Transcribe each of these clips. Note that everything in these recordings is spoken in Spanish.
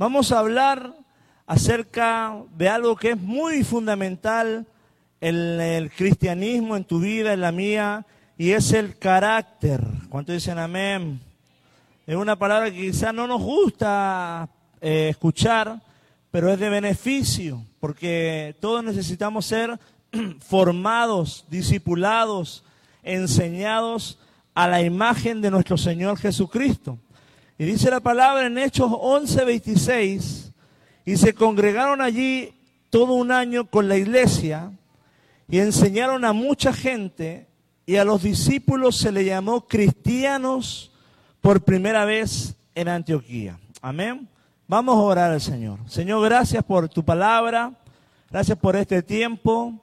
Vamos a hablar acerca de algo que es muy fundamental en el cristianismo, en tu vida, en la mía, y es el carácter. ¿Cuántos dicen amén? Es una palabra que quizás no nos gusta eh, escuchar, pero es de beneficio, porque todos necesitamos ser formados, discipulados, enseñados a la imagen de nuestro Señor Jesucristo. Y dice la palabra en Hechos 11, 26, y se congregaron allí todo un año con la iglesia y enseñaron a mucha gente y a los discípulos se le llamó cristianos por primera vez en Antioquía. Amén. Vamos a orar al Señor. Señor, gracias por tu palabra, gracias por este tiempo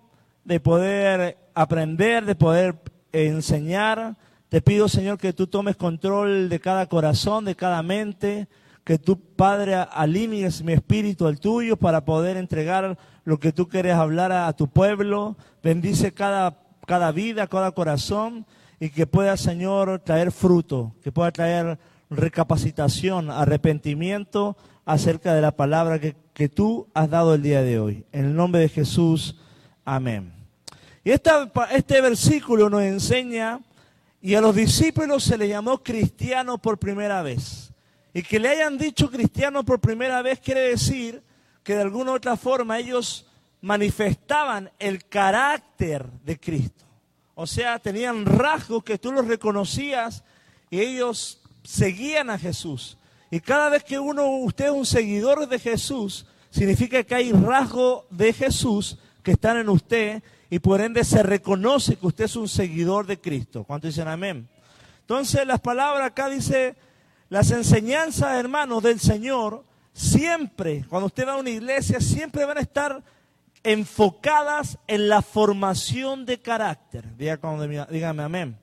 de poder aprender, de poder enseñar. Te pido, Señor, que tú tomes control de cada corazón, de cada mente, que tú, Padre, alinees mi espíritu al tuyo para poder entregar lo que tú quieres hablar a, tu pueblo. Bendice cada, cada vida, cada corazón y que pueda, Señor, traer fruto, que pueda traer recapacitación, arrepentimiento acerca de la palabra que, que tú has dado el día de hoy. En el nombre de Jesús, amén. Y este versículo nos enseña, y a los discípulos se les llamó cristiano por primera vez. Y que le hayan dicho cristiano por primera vez quiere decir que de alguna u otra forma ellos manifestaban el carácter de Cristo. O sea, tenían rasgos que tú los reconocías y ellos seguían a Jesús. Y cada vez que uno, usted es un seguidor de Jesús, significa que hay rasgos de Jesús que están en usted y por ende se reconoce que usted es un seguidor de Cristo. ¿Cuántos dicen amén? Entonces las palabras acá dice, las enseñanzas, hermanos, del Señor, siempre, cuando usted va a una iglesia, siempre van a estar enfocadas en la formación de carácter. dígame amén.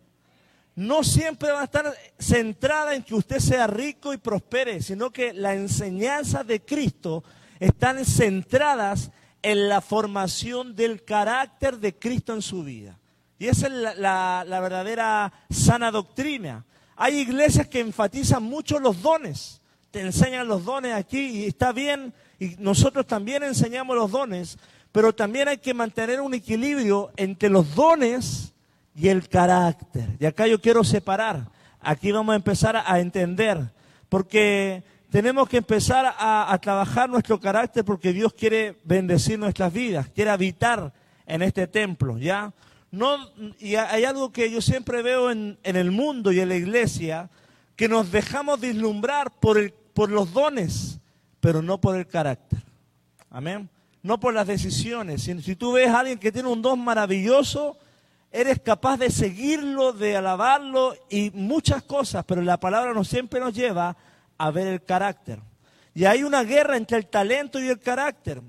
No siempre van a estar centradas en que usted sea rico y prospere, sino que la enseñanza de Cristo están centradas en la formación del carácter de Cristo en su vida. Y esa es la, verdadera sana doctrina. Hay iglesias que enfatizan mucho los dones, te enseñan los dones aquí y está bien, y nosotros también enseñamos los dones, pero también hay que mantener un equilibrio entre los dones y el carácter. Y acá yo quiero separar, aquí vamos a empezar a entender, porque tenemos que empezar a, trabajar nuestro carácter porque Dios quiere bendecir nuestras vidas, quiere habitar en este templo, ¿ya? No, y hay algo que yo siempre veo en, el mundo y en la iglesia, que nos dejamos vislumbrar por, el, por los dones, pero no por el carácter. Amén. No por las decisiones. Si, si tú ves a alguien que tiene un don maravilloso, eres capaz de seguirlo, de alabarlo y muchas cosas, pero la palabra no siempre nos lleva a ver el carácter. Y hay una guerra entre el talento y el carácter.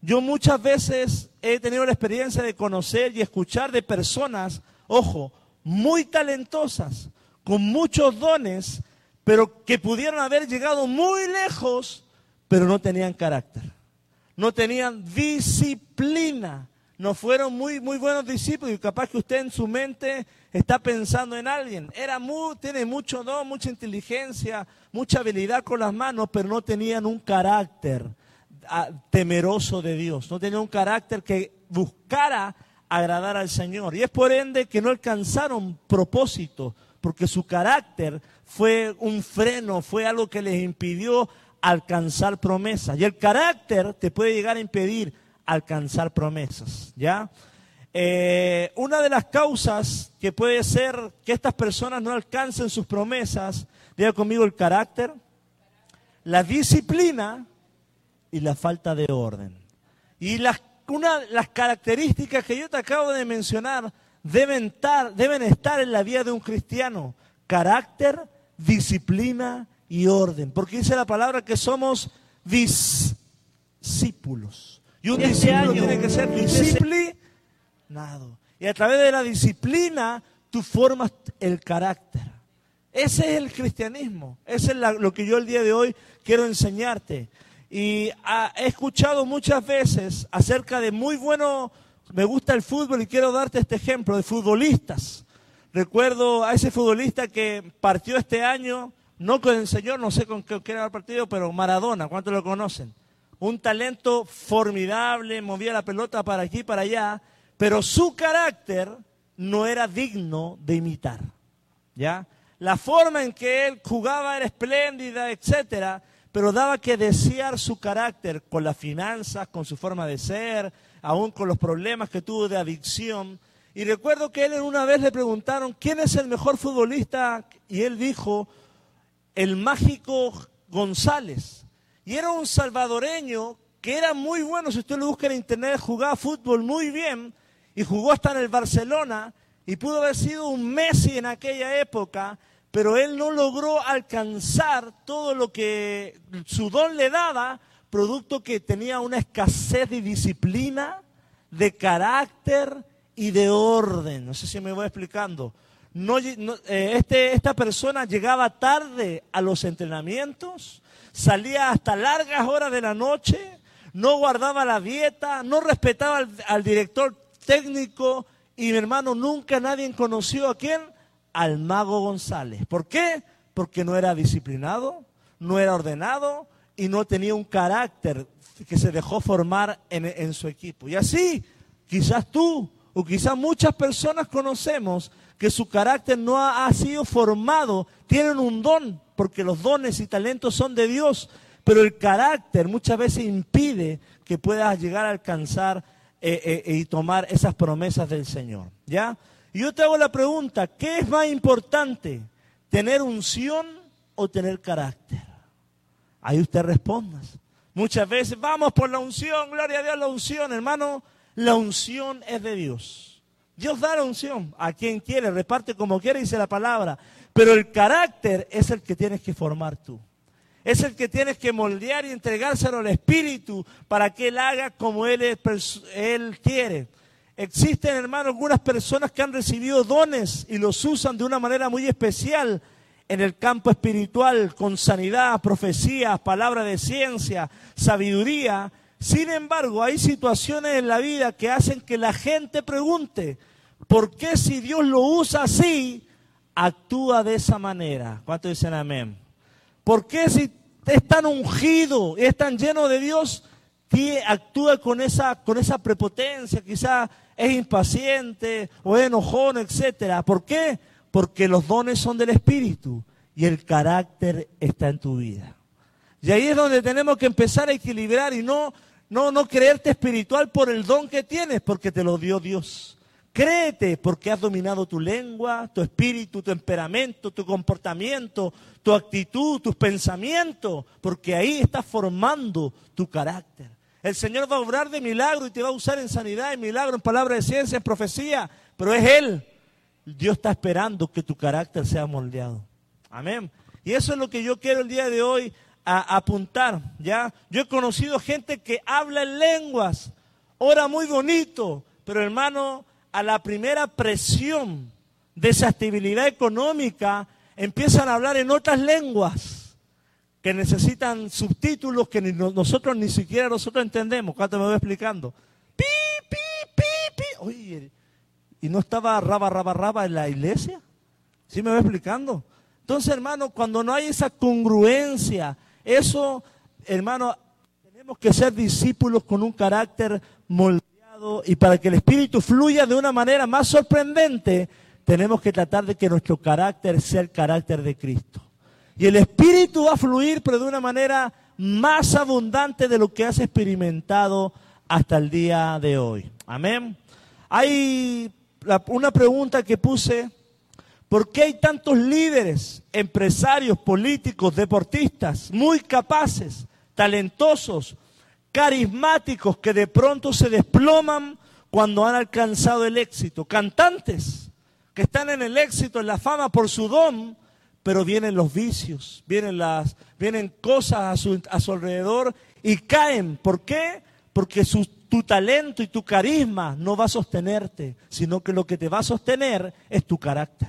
Yo muchas veces he tenido la experiencia de conocer y escuchar de personas, ojo, muy talentosas, con muchos dones, pero que pudieron haber llegado muy lejos, pero no tenían carácter. No tenían disciplina no fueron muy, muy buenos discípulos y capaz que usted en su mente está pensando en alguien. Era muy, tiene mucho don, mucha inteligencia, mucha habilidad con las manos, pero no tenían un carácter ah, temeroso de Dios, no tenían un carácter que buscara agradar al Señor. Y es por ende que no alcanzaron propósito, porque su carácter fue un freno, fue algo que les impidió alcanzar promesas. Y el carácter te puede llegar a impedir alcanzar promesas, ¿ya? Eh, una de las causas que puede ser que estas personas no alcancen sus promesas, diga conmigo el carácter, la disciplina y la falta de orden. Y las, una, las características que yo te acabo de mencionar deben estar, deben estar en la vida de un cristiano. Carácter, disciplina y orden. Porque dice la palabra que somos discípulos. Y un este discípulo tiene que ser disciplinado. Y a través de la disciplina tú formas el carácter. Ese es el cristianismo. Ese es lo que yo el día de hoy quiero enseñarte. Y ah, he escuchado muchas veces acerca de muy bueno, me gusta el fútbol y quiero darte este ejemplo de futbolistas. Recuerdo a ese futbolista que partió este año no con el Señor, no sé con qué era el partido, pero Maradona, ¿cuántos lo conocen? Un talento formidable, movía la pelota para aquí para allá, pero su carácter no era digno de imitar. ¿Ya? La forma en que él jugaba era espléndida, etcétera, pero daba que desear su carácter con las finanzas, con su forma de ser, aún con los problemas que tuvo de adicción. Y recuerdo que él una vez le preguntaron, ¿quién es el mejor futbolista? Y él dijo, el mágico González. Y era un salvadoreño que era muy bueno, si usted lo busca en internet, jugaba fútbol muy bien y jugó hasta en el Barcelona y pudo haber sido un Messi en aquella época, pero él no logró alcanzar todo lo que su don le daba, producto que tenía una escasez de disciplina, de carácter y de orden. No sé si me voy explicando. No, eh, este, esta persona llegaba tarde a los entrenamientos, salía hasta largas horas de la noche, no guardaba la dieta, no respetaba al, al director técnico y mi hermano nunca nadie conoció a quién, al mago González. ¿Por qué? Porque no era disciplinado, no era ordenado y no tenía un carácter que se dejó formar en, en su equipo. Y así, quizás tú o quizás muchas personas conocemos que su carácter no ha, sido formado, tienen un don, porque los dones y talentos son de Dios, pero el carácter muchas veces impide que puedas llegar a alcanzar eh, eh, y tomar esas promesas del Señor. ¿Ya? Y yo te hago la pregunta, ¿qué es más importante? ¿Tener unción o tener carácter? Ahí usted responda. Muchas veces vamos por la unción, gloria a Dios, la unción, hermano, la unción es de Dios. Dios da la unción a quien quiere, reparte como quiere, dice la palabra. Pero el carácter es el que tienes que formar tú. Es el que tienes que moldear y entregárselo al Espíritu para que Él haga como Él, él quiere. Existen, hermano, algunas personas que han recibido dones y los usan de una manera muy especial en el campo espiritual, con sanidad, profecías, palabra de ciencia, sabiduría. Sin embargo, hay situaciones en la vida que hacen que la gente pregunte, ¿Por qué si Dios lo usa así, actúa de esa manera? ¿Cuántos dicen amén? ¿Por qué si es tan ungido, es tan lleno de Dios, actúa con esa, con esa prepotencia? Quizá es impaciente o es enojón, etcétera. ¿Por qué? Porque los dones son del Espíritu y el carácter está en tu vida. Y ahí es donde tenemos que empezar a equilibrar y no, no, no creerte espiritual por el don que tienes, porque te lo dio Dios. Créete porque has dominado tu lengua, tu espíritu, tu temperamento, tu comportamiento, tu actitud, tus pensamientos, porque ahí estás formando tu carácter. El Señor va a obrar de milagro y te va a usar en sanidad, en milagro, en palabra de ciencia, en profecía, pero es Él. Dios está esperando que tu carácter sea moldeado. Amén. Y eso es lo que yo quiero el día de hoy apuntar, ¿ya? Yo he conocido gente que habla en lenguas, ora muy bonito, pero hermano, a la primera presión de esa estabilidad económica, empiezan a hablar en otras lenguas que necesitan subtítulos que nosotros ni siquiera nosotros entendemos. ¿Cuánto me voy explicando? Pi, pi, pi, pi. Oye, ¿y no estaba raba, raba, raba en la iglesia? ¿Sí me voy explicando? Entonces, hermano, cuando no hay esa congruencia, eso, hermano, tenemos que ser discípulos con un carácter moldeado y para que el Espíritu fluya de una manera más sorprendente, tenemos que tratar de que nuestro carácter sea el carácter de Cristo. Y el Espíritu va a fluir, pero de una manera más abundante de lo que has experimentado hasta el día de hoy. Amén. Hay una pregunta que puse. ¿Por qué hay tantos líderes, empresarios, políticos, deportistas, muy capaces, talentosos, carismáticos que de pronto se desploman cuando han alcanzado el éxito, cantantes que están en el éxito, en la fama por su don, pero vienen los vicios, vienen, las, vienen cosas a su, a su alrededor y caen. ¿Por qué? Porque tu talento y tu carisma no va a sostenerte, sino que lo que te va a sostener es tu carácter.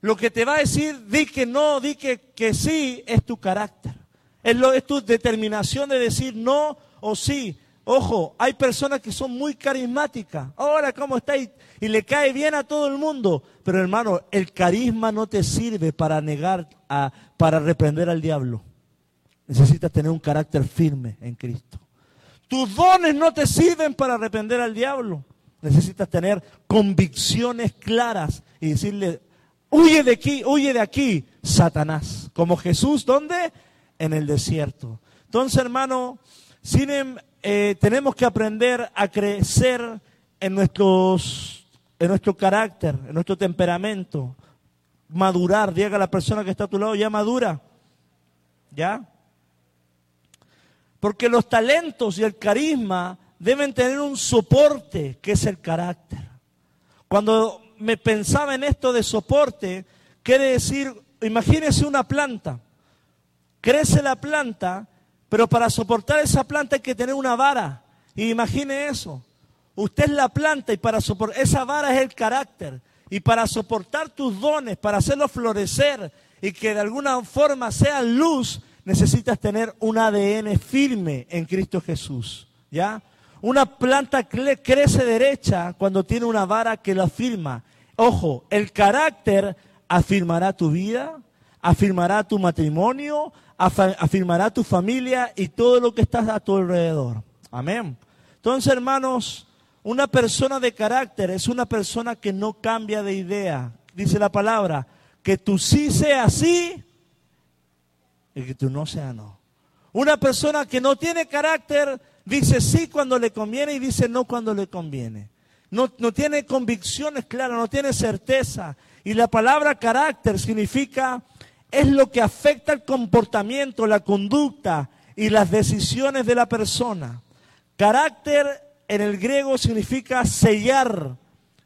Lo que te va a decir, di que no, di que, que sí, es tu carácter. Es, lo, es tu determinación de decir no o sí. Ojo, hay personas que son muy carismáticas. Ahora, ¿cómo está? Y, le cae bien a todo el mundo. Pero hermano, el carisma no te sirve para negar, a, para reprender al diablo. Necesitas tener un carácter firme en Cristo. Tus dones no te sirven para reprender al diablo. Necesitas tener convicciones claras y decirle, huye de aquí, huye de aquí, Satanás. Como Jesús, ¿dónde? En el desierto. Entonces, hermano, em, eh, tenemos que aprender a crecer en, nuestros, en nuestro carácter, en nuestro temperamento, madurar. Diga a la persona que está a tu lado, ya madura. ¿Ya? Porque los talentos y el carisma deben tener un soporte que es el carácter. Cuando me pensaba en esto de soporte, quiere decir, imagínese una planta. Crece la planta pero para soportar esa planta hay que tener una vara. Y imagine eso. Usted es la planta y para soportar, esa vara es el carácter. Y para soportar tus dones, para hacerlos florecer y que de alguna forma sean luz, necesitas tener un ADN firme en Cristo Jesús. ¿Ya? Una planta crece derecha cuando tiene una vara que la afirma. Ojo, el carácter afirmará tu vida, afirmará tu matrimonio, afirmará tu familia y todo lo que está a tu alrededor. Amén. Entonces, hermanos, una persona de carácter es una persona que no cambia de idea. Dice la palabra, que tú sí sea sí y que tú no sea no. Una persona que no tiene carácter dice sí cuando le conviene y dice no cuando le conviene. No, no tiene convicciones claras, no tiene certeza. Y la palabra carácter significa es lo que afecta el comportamiento, la conducta y las decisiones de la persona. Carácter en el griego significa sellar.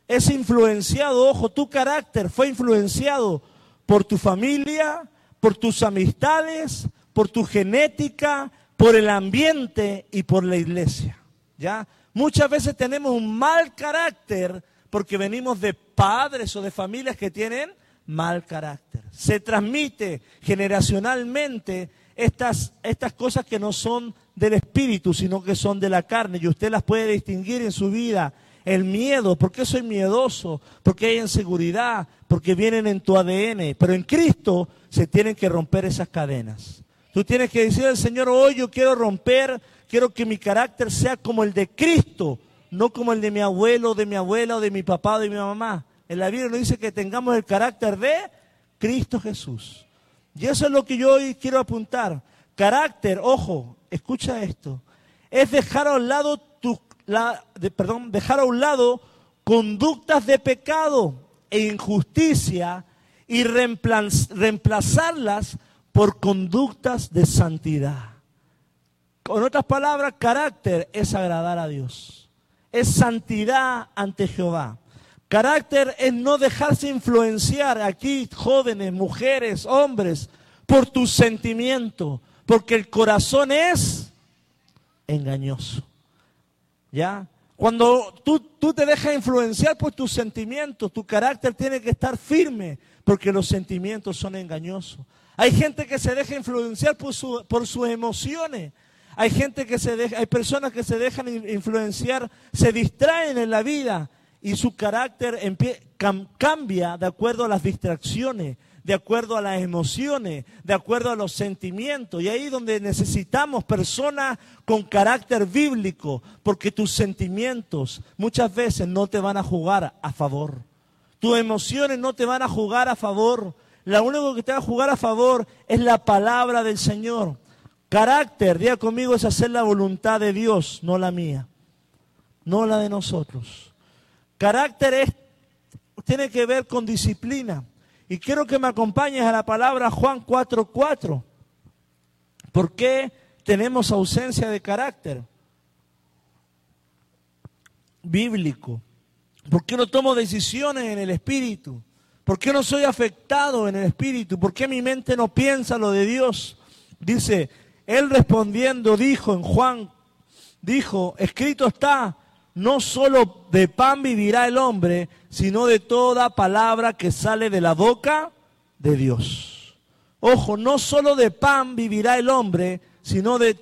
Es influenciado, ojo, tu carácter fue influenciado por tu familia, por tus amistades, por tu genética, por el ambiente y por la iglesia. ¿Ya? Muchas veces tenemos un mal carácter porque venimos de padres o de familias que tienen mal carácter. Se transmite generacionalmente estas, estas cosas que no son del espíritu, sino que son de la carne. Y usted las puede distinguir en su vida. El miedo, ¿por qué soy miedoso? Porque hay inseguridad, porque vienen en tu ADN. Pero en Cristo se tienen que romper esas cadenas. Tú tienes que decir al Señor, hoy yo quiero romper, quiero que mi carácter sea como el de Cristo, no como el de mi abuelo, de mi abuela, o de mi papá, o de mi mamá. En la Biblia nos dice que tengamos el carácter de Cristo Jesús. Y eso es lo que yo hoy quiero apuntar. Carácter, ojo, escucha esto, es dejar a un lado tu, perdón, dejar a un lado conductas de pecado e injusticia y reemplazarlas por conductas de santidad. Con otras palabras, carácter es agradar a Dios. Es santidad ante Jehová. Carácter es no dejarse influenciar aquí, jóvenes, mujeres, hombres, por tu sentimiento, porque el corazón es engañoso. ¿Ya? Cuando tú, tú te dejas influenciar por tus sentimientos, tu carácter tiene que estar firme, porque los sentimientos son engañosos. Hay gente que se deja influenciar por, su, por sus emociones. Hay gente que se deja, hay personas que se dejan influenciar, se distraen en la vida y su carácter cambia de acuerdo a las distracciones, de acuerdo a las emociones, de acuerdo a los sentimientos. Y ahí es donde necesitamos personas con carácter bíblico, porque tus sentimientos muchas veces no te van a jugar a favor. Tus emociones no te van a jugar a favor. Lo único que te va a jugar a favor es la palabra del Señor. Carácter, diga conmigo, es hacer la voluntad de Dios, no la mía, no la de nosotros. Carácter tiene que ver con disciplina. Y quiero que me acompañes a la palabra Juan 4:4. ¿Por qué tenemos ausencia de carácter? Bíblico. ¿Por qué no tomo decisiones en el espíritu? ¿Por qué no soy afectado en el espíritu? ¿Por qué mi mente no piensa lo de Dios? Dice, él respondiendo dijo en Juan, dijo, escrito está, no solo de pan vivirá el hombre, sino de toda palabra que sale de la boca de Dios. Ojo, no solo de pan vivirá el hombre, sino de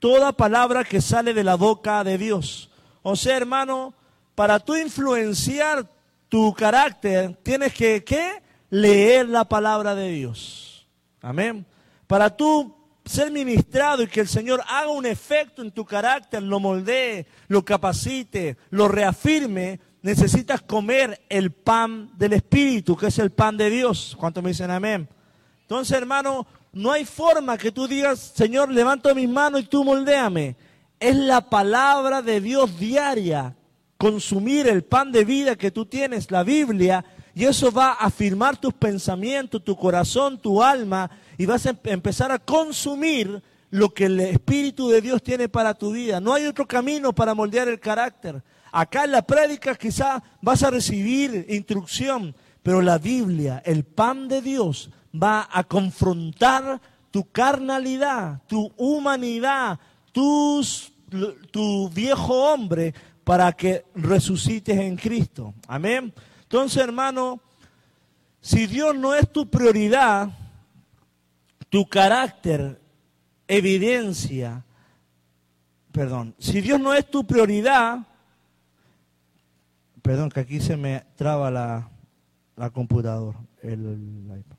toda palabra que sale de la boca de Dios. O sea, hermano, para tú influenciar tu carácter, tienes que leer la palabra de Dios. Amén. Para tú ser ministrado y que el Señor haga un efecto en tu carácter, lo moldee, lo capacite, lo reafirme, necesitas comer el pan del Espíritu, que es el pan de Dios. ¿Cuántos me dicen amén? Entonces, hermano, no hay forma que tú digas, Señor, levanto mis manos y tú moldéame. Es la palabra de Dios diaria, consumir el pan de vida que tú tienes, la Biblia, y eso va a afirmar tus pensamientos, tu corazón, tu alma, y vas a em-, empezar a consumir lo que el Espíritu de Dios tiene para tu vida. No hay otro camino para moldear el carácter. Acá en la prédica quizá vas a recibir instrucción, pero la Biblia, el pan de Dios, va a confrontar tu carnalidad, tu humanidad, tus, tu viejo hombre, para que resucites en Cristo. Amén. Entonces, hermano, si Dios no es tu prioridad, tu carácter evidencia, perdón, si Dios no es tu prioridad, perdón que aquí se me traba la, la computadora, el, iPad.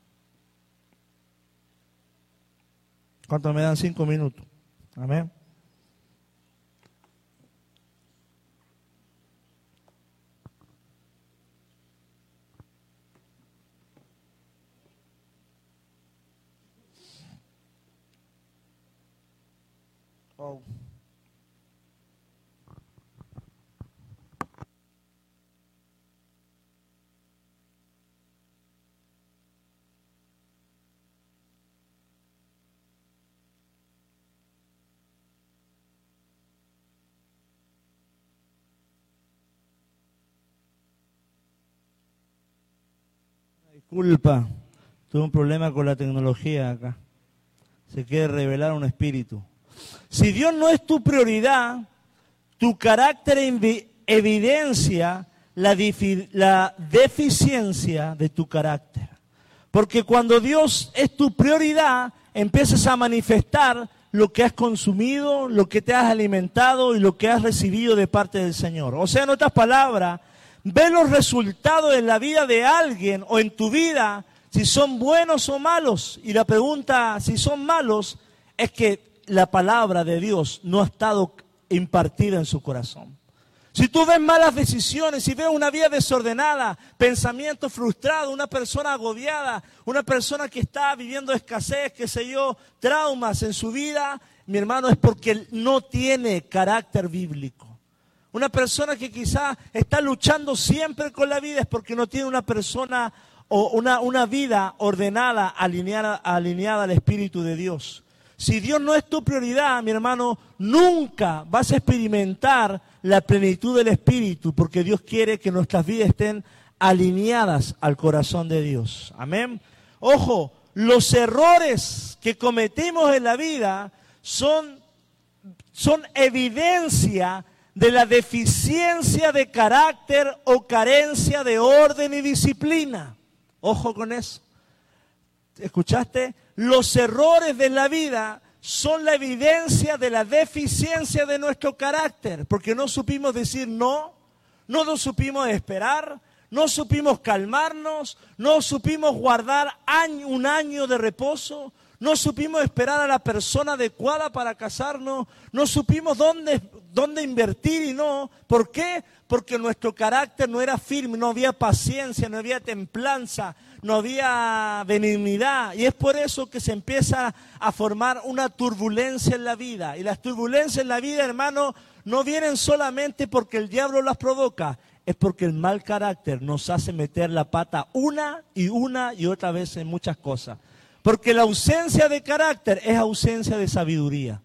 ¿Cuánto me dan? Cinco minutos. Amén. Disculpa, tuve un problema con la tecnología acá. Se quiere revelar un espíritu. Si Dios no es tu prioridad, tu carácter evidencia la, la deficiencia de tu carácter. Porque cuando Dios es tu prioridad, empiezas a manifestar lo que has consumido, lo que te has alimentado y lo que has recibido de parte del Señor. O sea, en otras palabras, ve los resultados en la vida de alguien o en tu vida, si son buenos o malos. Y la pregunta, si son malos, es que la palabra de Dios no ha estado impartida en su corazón. Si tú ves malas decisiones, si ves una vida desordenada, pensamiento frustrado, una persona agobiada, una persona que está viviendo escasez, qué sé yo, traumas en su vida, mi hermano, es porque no tiene carácter bíblico. Una persona que quizá está luchando siempre con la vida es porque no tiene una persona o una, una vida ordenada, alineada, alineada al Espíritu de Dios. Si Dios no es tu prioridad, mi hermano, nunca vas a experimentar la plenitud del Espíritu, porque Dios quiere que nuestras vidas estén alineadas al corazón de Dios. Amén. Ojo, los errores que cometimos en la vida son, son evidencia de la deficiencia de carácter o carencia de orden y disciplina. Ojo con eso. ¿Escuchaste? los errores de la vida son la evidencia de la deficiencia de nuestro carácter, porque no supimos decir no, no nos supimos esperar, no supimos calmarnos, no supimos guardar un año de reposo, no supimos esperar a la persona adecuada para casarnos, no supimos dónde, dónde invertir y no. ¿Por qué? Porque nuestro carácter no era firme, no había paciencia, no había templanza, no había benignidad. Y es por eso que se empieza a formar una turbulencia en la vida. Y las turbulencias en la vida, hermano, no vienen solamente porque el diablo las provoca, es porque el mal carácter nos hace meter la pata una y una y otra vez en muchas cosas. Porque la ausencia de carácter es ausencia de sabiduría.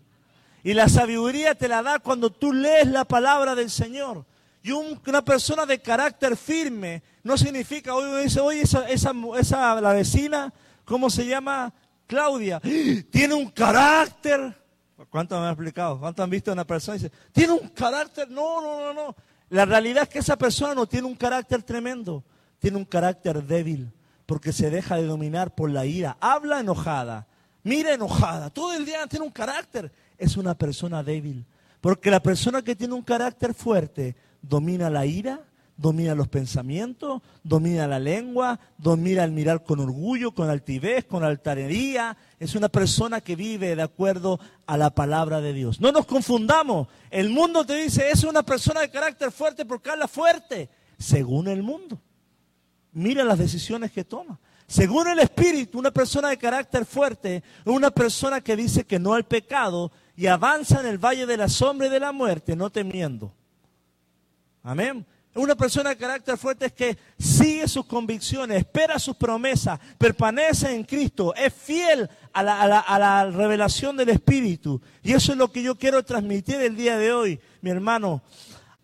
Y la sabiduría te la da cuando tú lees la palabra del Señor. Y una persona de carácter firme no significa, hoy dice, oye, esa, la vecina, ¿cómo se llama? Claudia, tiene un carácter. ¿Cuánto me han explicado? ¿Cuánto han visto a una persona dice, tiene un carácter? No, no, no, no. La realidad es que esa persona no tiene un carácter tremendo, tiene un carácter débil, porque se deja de dominar por la ira. Habla enojada, mira enojada, todo el día tiene un carácter, es una persona débil. Porque la persona que tiene un carácter fuerte domina la ira, domina los pensamientos, domina la lengua, domina el mirar con orgullo, con altivez, con altanería. Es una persona que vive de acuerdo a la palabra de Dios. No nos confundamos. El mundo te dice, es una persona de carácter fuerte porque habla fuerte. Según el mundo. Mira las decisiones que toma. Según el Espíritu, una persona de carácter fuerte una persona que dice que no al pecado y avanza en el valle de la sombra y de la muerte, no temiendo. Amén. Una persona de carácter fuerte es que sigue sus convicciones, espera sus promesas, permanece en Cristo, es fiel a la, revelación del Espíritu. Y eso es lo que yo quiero transmitir el día de hoy, mi hermano.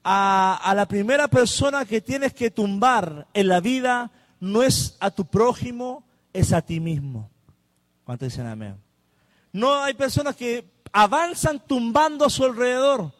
A, a la primera persona que tienes que tumbar en la vida no es a tu prójimo, es a ti mismo. ¿Cuántos dicen amén? No hay personas que avanzan tumbando a su alrededor.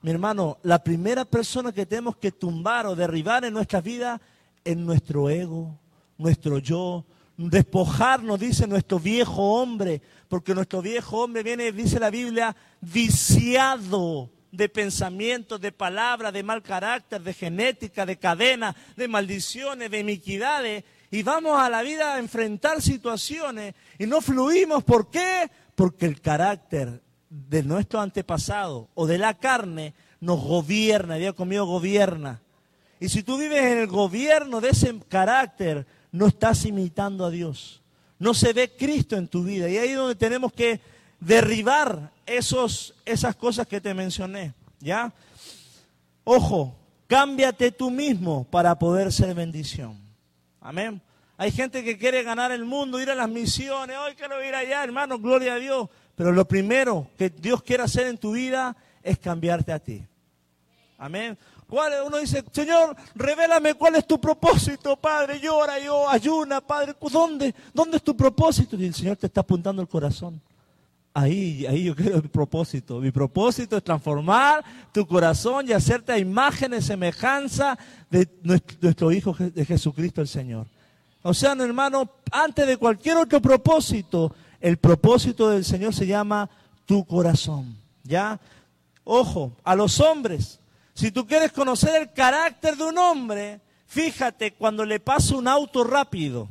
Mi hermano, la primera persona que tenemos que tumbar o derribar en nuestra vida es nuestro ego, nuestro yo, despojarnos, dice nuestro viejo hombre, porque nuestro viejo hombre viene, dice la Biblia, viciado de pensamientos, de palabras, de mal carácter, de genética, de cadena, de maldiciones, de iniquidades, y vamos a la vida a enfrentar situaciones y no fluimos. ¿Por qué? Porque el carácter de nuestro antepasado o de la carne nos gobierna, Dios conmigo gobierna. Y si tú vives en el gobierno de ese carácter, no estás imitando a Dios. No se ve Cristo en tu vida. Y ahí es donde tenemos que derribar esos, esas cosas que te mencioné. ¿Ya? Ojo, cámbiate tú mismo para poder ser bendición. Amén. Hay gente que quiere ganar el mundo, ir a las misiones. Hoy quiero ir allá, hermano, gloria a Dios. Pero lo primero que Dios quiere hacer en tu vida es cambiarte a ti. Amén. Uno dice, Señor, revélame cuál es tu propósito, Padre. Llora, yo, ayuna, Padre. ¿Dónde? ¿Dónde es tu propósito? Y el Señor te está apuntando el corazón. Ahí, ahí yo quiero mi propósito. Mi propósito es transformar tu corazón y hacerte a imagen y semejanza de nuestro Hijo de Jesucristo el Señor. O sea, hermano, antes de cualquier otro propósito, el propósito del Señor se llama tu corazón. ¿Ya? Ojo, a los hombres, si tú quieres conocer el carácter de un hombre, fíjate cuando le pasa un auto rápido.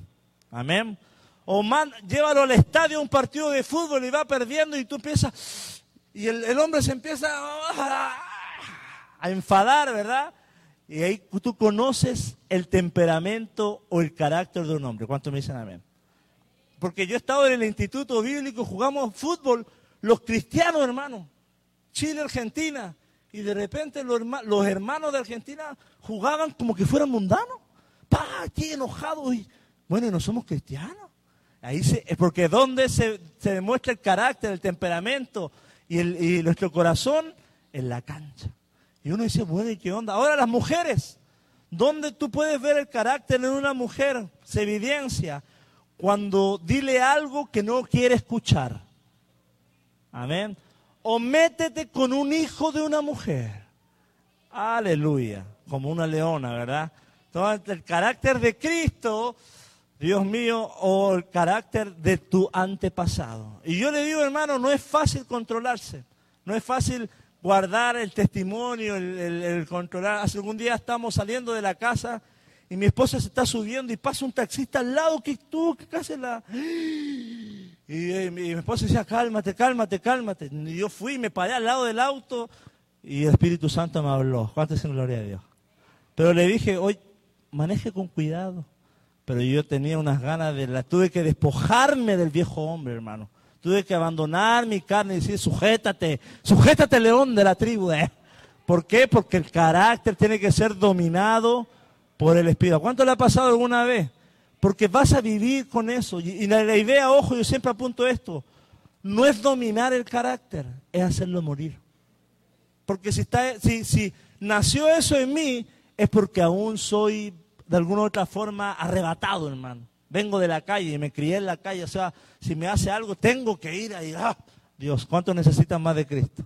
Amén. O man, llévalo al estadio a un partido de fútbol y va perdiendo y tú empiezas, y el, hombre se empieza a, a enfadar, ¿verdad? Y ahí tú conoces el temperamento o el carácter de un hombre. ¿Cuántos me dicen amén? Porque yo he estado en el instituto bíblico, jugamos fútbol, los cristianos hermanos, Chile, Argentina, y de repente los, hermanos de Argentina jugaban como que fueran mundanos. ¡Pah! Aquí enojados. Y, bueno, no somos cristianos. Ahí es porque donde se, demuestra el carácter, el temperamento y, y nuestro corazón, en la cancha. Y uno dice, bueno, ¿y qué onda? Ahora las mujeres, ¿dónde tú puedes ver el carácter en una mujer? Se evidencia cuando dile algo que no quiere escuchar. Amén. O métete con un hijo de una mujer. Aleluya. Como una leona, ¿verdad? Entonces, el carácter de Cristo, Dios mío, o el carácter de tu antepasado. Y yo le digo, hermano, no es fácil controlarse. No es fácil guardar el testimonio, el, controlar. Hace algún día estamos saliendo de la casa y mi esposa se está subiendo y pasa un taxista al lado que tú, que casi la... Y, mi, esposa decía, cálmate, cálmate, cálmate. Y yo fui, me paré al lado del auto y el Espíritu Santo me habló. ¿Cuánto en gloria a Dios? Pero le dije, hoy maneje con cuidado. Pero yo tenía unas ganas de la... Tuve que despojarme del viejo hombre, hermano. Tuve que abandonar mi carne y decir, sujétate, sujétate león de la tribu. ¿eh? ¿Por qué? Porque el carácter tiene que ser dominado por el Espíritu. ¿Cuánto le ha pasado alguna vez? Porque vas a vivir con eso. Y, la, idea, ojo, yo siempre apunto esto, no es dominar el carácter, es hacerlo morir. Porque si, está, nació eso en mí, es porque aún soy de alguna u otra forma arrebatado, hermano. Vengo de la calle y me crié en la calle. O sea, si me hace algo, tengo que ir ahí. ¡Ah! Dios, ¿cuánto necesitan más de Cristo?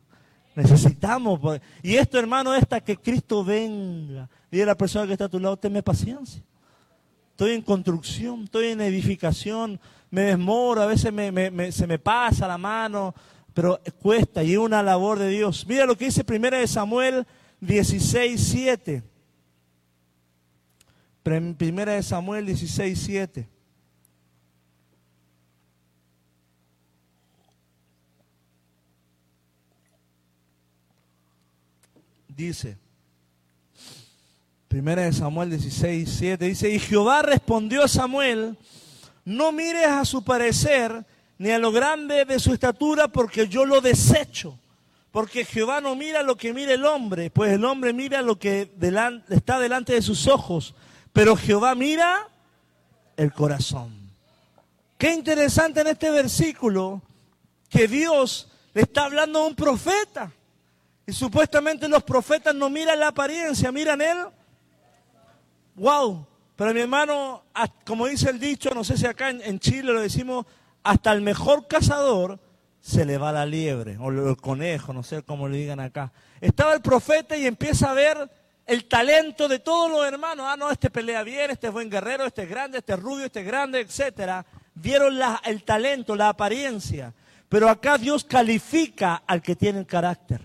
Necesitamos. Y esto, hermano, es hasta que Cristo venga. Dile a la persona que está a tu lado, tenme paciencia. estoy en construcción, estoy en edificación, me desmoro, a veces se me pasa la mano, pero cuesta y es una labor de Dios. Mira lo que dice primera de Samuel 16, 7. Primera de Samuel 16, 7. Dice, Primera de Samuel 16, 7, dice, y Jehová respondió a Samuel, no mires a su parecer ni a lo grande de su estatura, porque yo lo desecho. Porque Jehová no mira lo que mira el hombre, pues el hombre mira lo que está delante de sus ojos, pero Jehová mira el corazón. Qué interesante en este versículo que Dios le está hablando a un profeta. Y supuestamente los profetas no miran la apariencia, miran él. Wow, pero mi hermano, como dice el dicho, no sé si acá en, Chile lo decimos, hasta el mejor cazador se le va la liebre, o el conejo, no sé cómo le digan acá. Estaba el profeta y empieza a ver el talento de todos los hermanos. Ah, no, este pelea bien, este es buen guerrero, este es grande, este es rubio, este es grande, etcétera. Vieron el talento, la apariencia. Pero acá Dios califica al que tiene el carácter.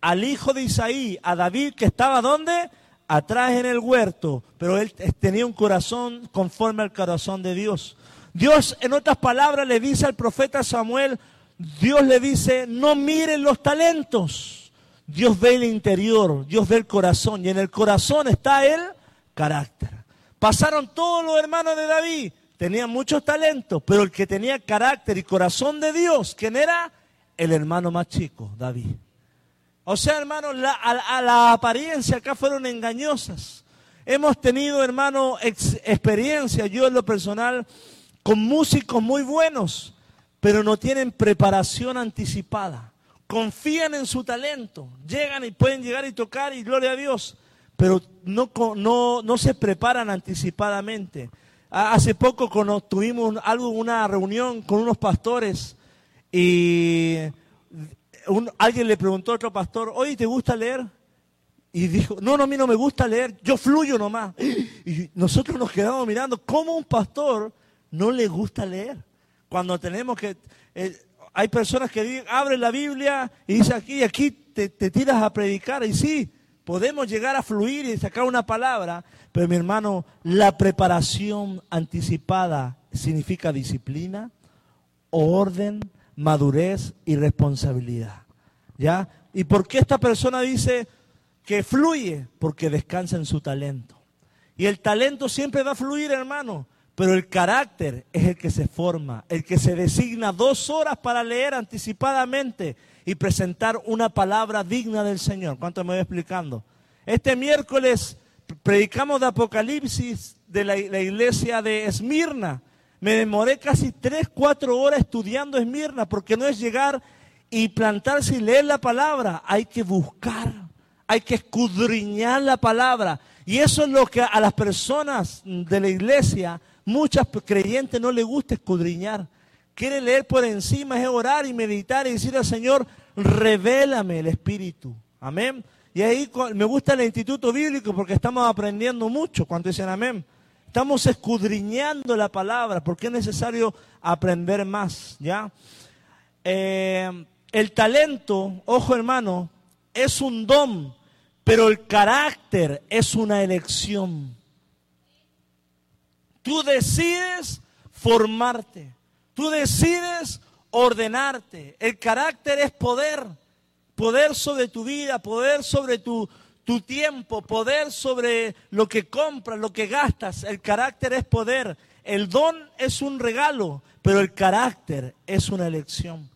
Al hijo de Isaí, a David, que estaba ¿dónde? Atrás en el huerto, pero él tenía un corazón conforme al corazón de Dios. Dios, en otras palabras, le dice al profeta Samuel, Dios le dice, no miren los talentos. Dios ve el interior, Dios ve el corazón, y en el corazón está el carácter. Pasaron todos los hermanos de David, tenían muchos talentos, pero el que tenía carácter y corazón de Dios, ¿quién era? El hermano más chico, David. O sea, hermanos, a, la apariencia acá fueron engañosas. Hemos tenido, hermano, experiencia, yo en lo personal, con músicos muy buenos, pero no tienen preparación anticipada. Confían en su talento, llegan y pueden llegar y tocar y gloria a Dios, pero no, no, no se preparan anticipadamente. Hace poco tuvimos algo, una reunión con unos pastores y alguien le preguntó a otro pastor, oye, ¿te gusta leer? Y dijo, no, no, a mí no me gusta leer, yo fluyo nomás. Y nosotros nos quedamos mirando cómo un pastor no le gusta leer. Cuando tenemos que... Eh, hay personas que abren la Biblia y dicen aquí, aquí te, te tiras a predicar. Y sí, podemos llegar a fluir y sacar una palabra, pero mi hermano, la preparación anticipada significa disciplina, orden, madurez y responsabilidad. ¿Ya? ¿Y por qué esta persona dice que fluye? Porque descansa en su talento. Y el talento siempre va a fluir, hermano. Pero el carácter es el que se forma, el que se designa dos horas para leer anticipadamente y presentar una palabra digna del Señor. ¿Cuánto me voy explicando? Este miércoles predicamos de Apocalipsis de la, la iglesia de Esmirna. Me demoré casi tres, cuatro horas estudiando Esmirna, porque no es llegar y plantarse y leer la palabra. Hay que buscar, hay que escudriñar la palabra. Y eso es lo que a las personas de la iglesia, muchas creyentes no les gusta escudriñar. Quiere leer por encima, es orar y meditar y decir al Señor, revélame el Espíritu. Amén. Y ahí me gusta el Instituto Bíblico porque estamos aprendiendo mucho cuando dicen amén. Estamos escudriñando la palabra porque es necesario aprender más, ¿ya? Eh, el talento, ojo hermano, es un don, pero el carácter es una elección. Tú decides formarte, tú decides ordenarte. El carácter es poder, poder sobre tu vida, poder sobre tu, tu tiempo, poder sobre lo que compras, lo que gastas. El carácter es poder. El don es un regalo, pero el carácter es una elección.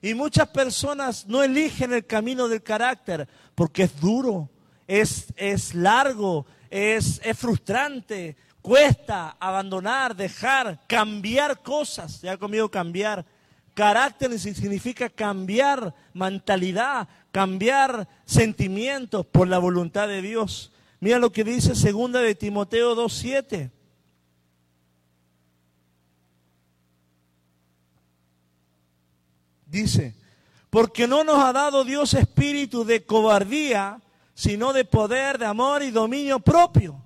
Y muchas personas no eligen el camino del carácter porque es duro, es, es largo, es, es frustrante, cuesta abandonar, dejar, cambiar cosas. Ya conmigo cambiar. Carácter significa cambiar mentalidad, cambiar sentimientos por la voluntad de Dios. Mira lo que dice segunda de Timoteo 2:7. Dice, porque no nos ha dado Dios espíritu de cobardía, sino de poder, de amor y dominio propio.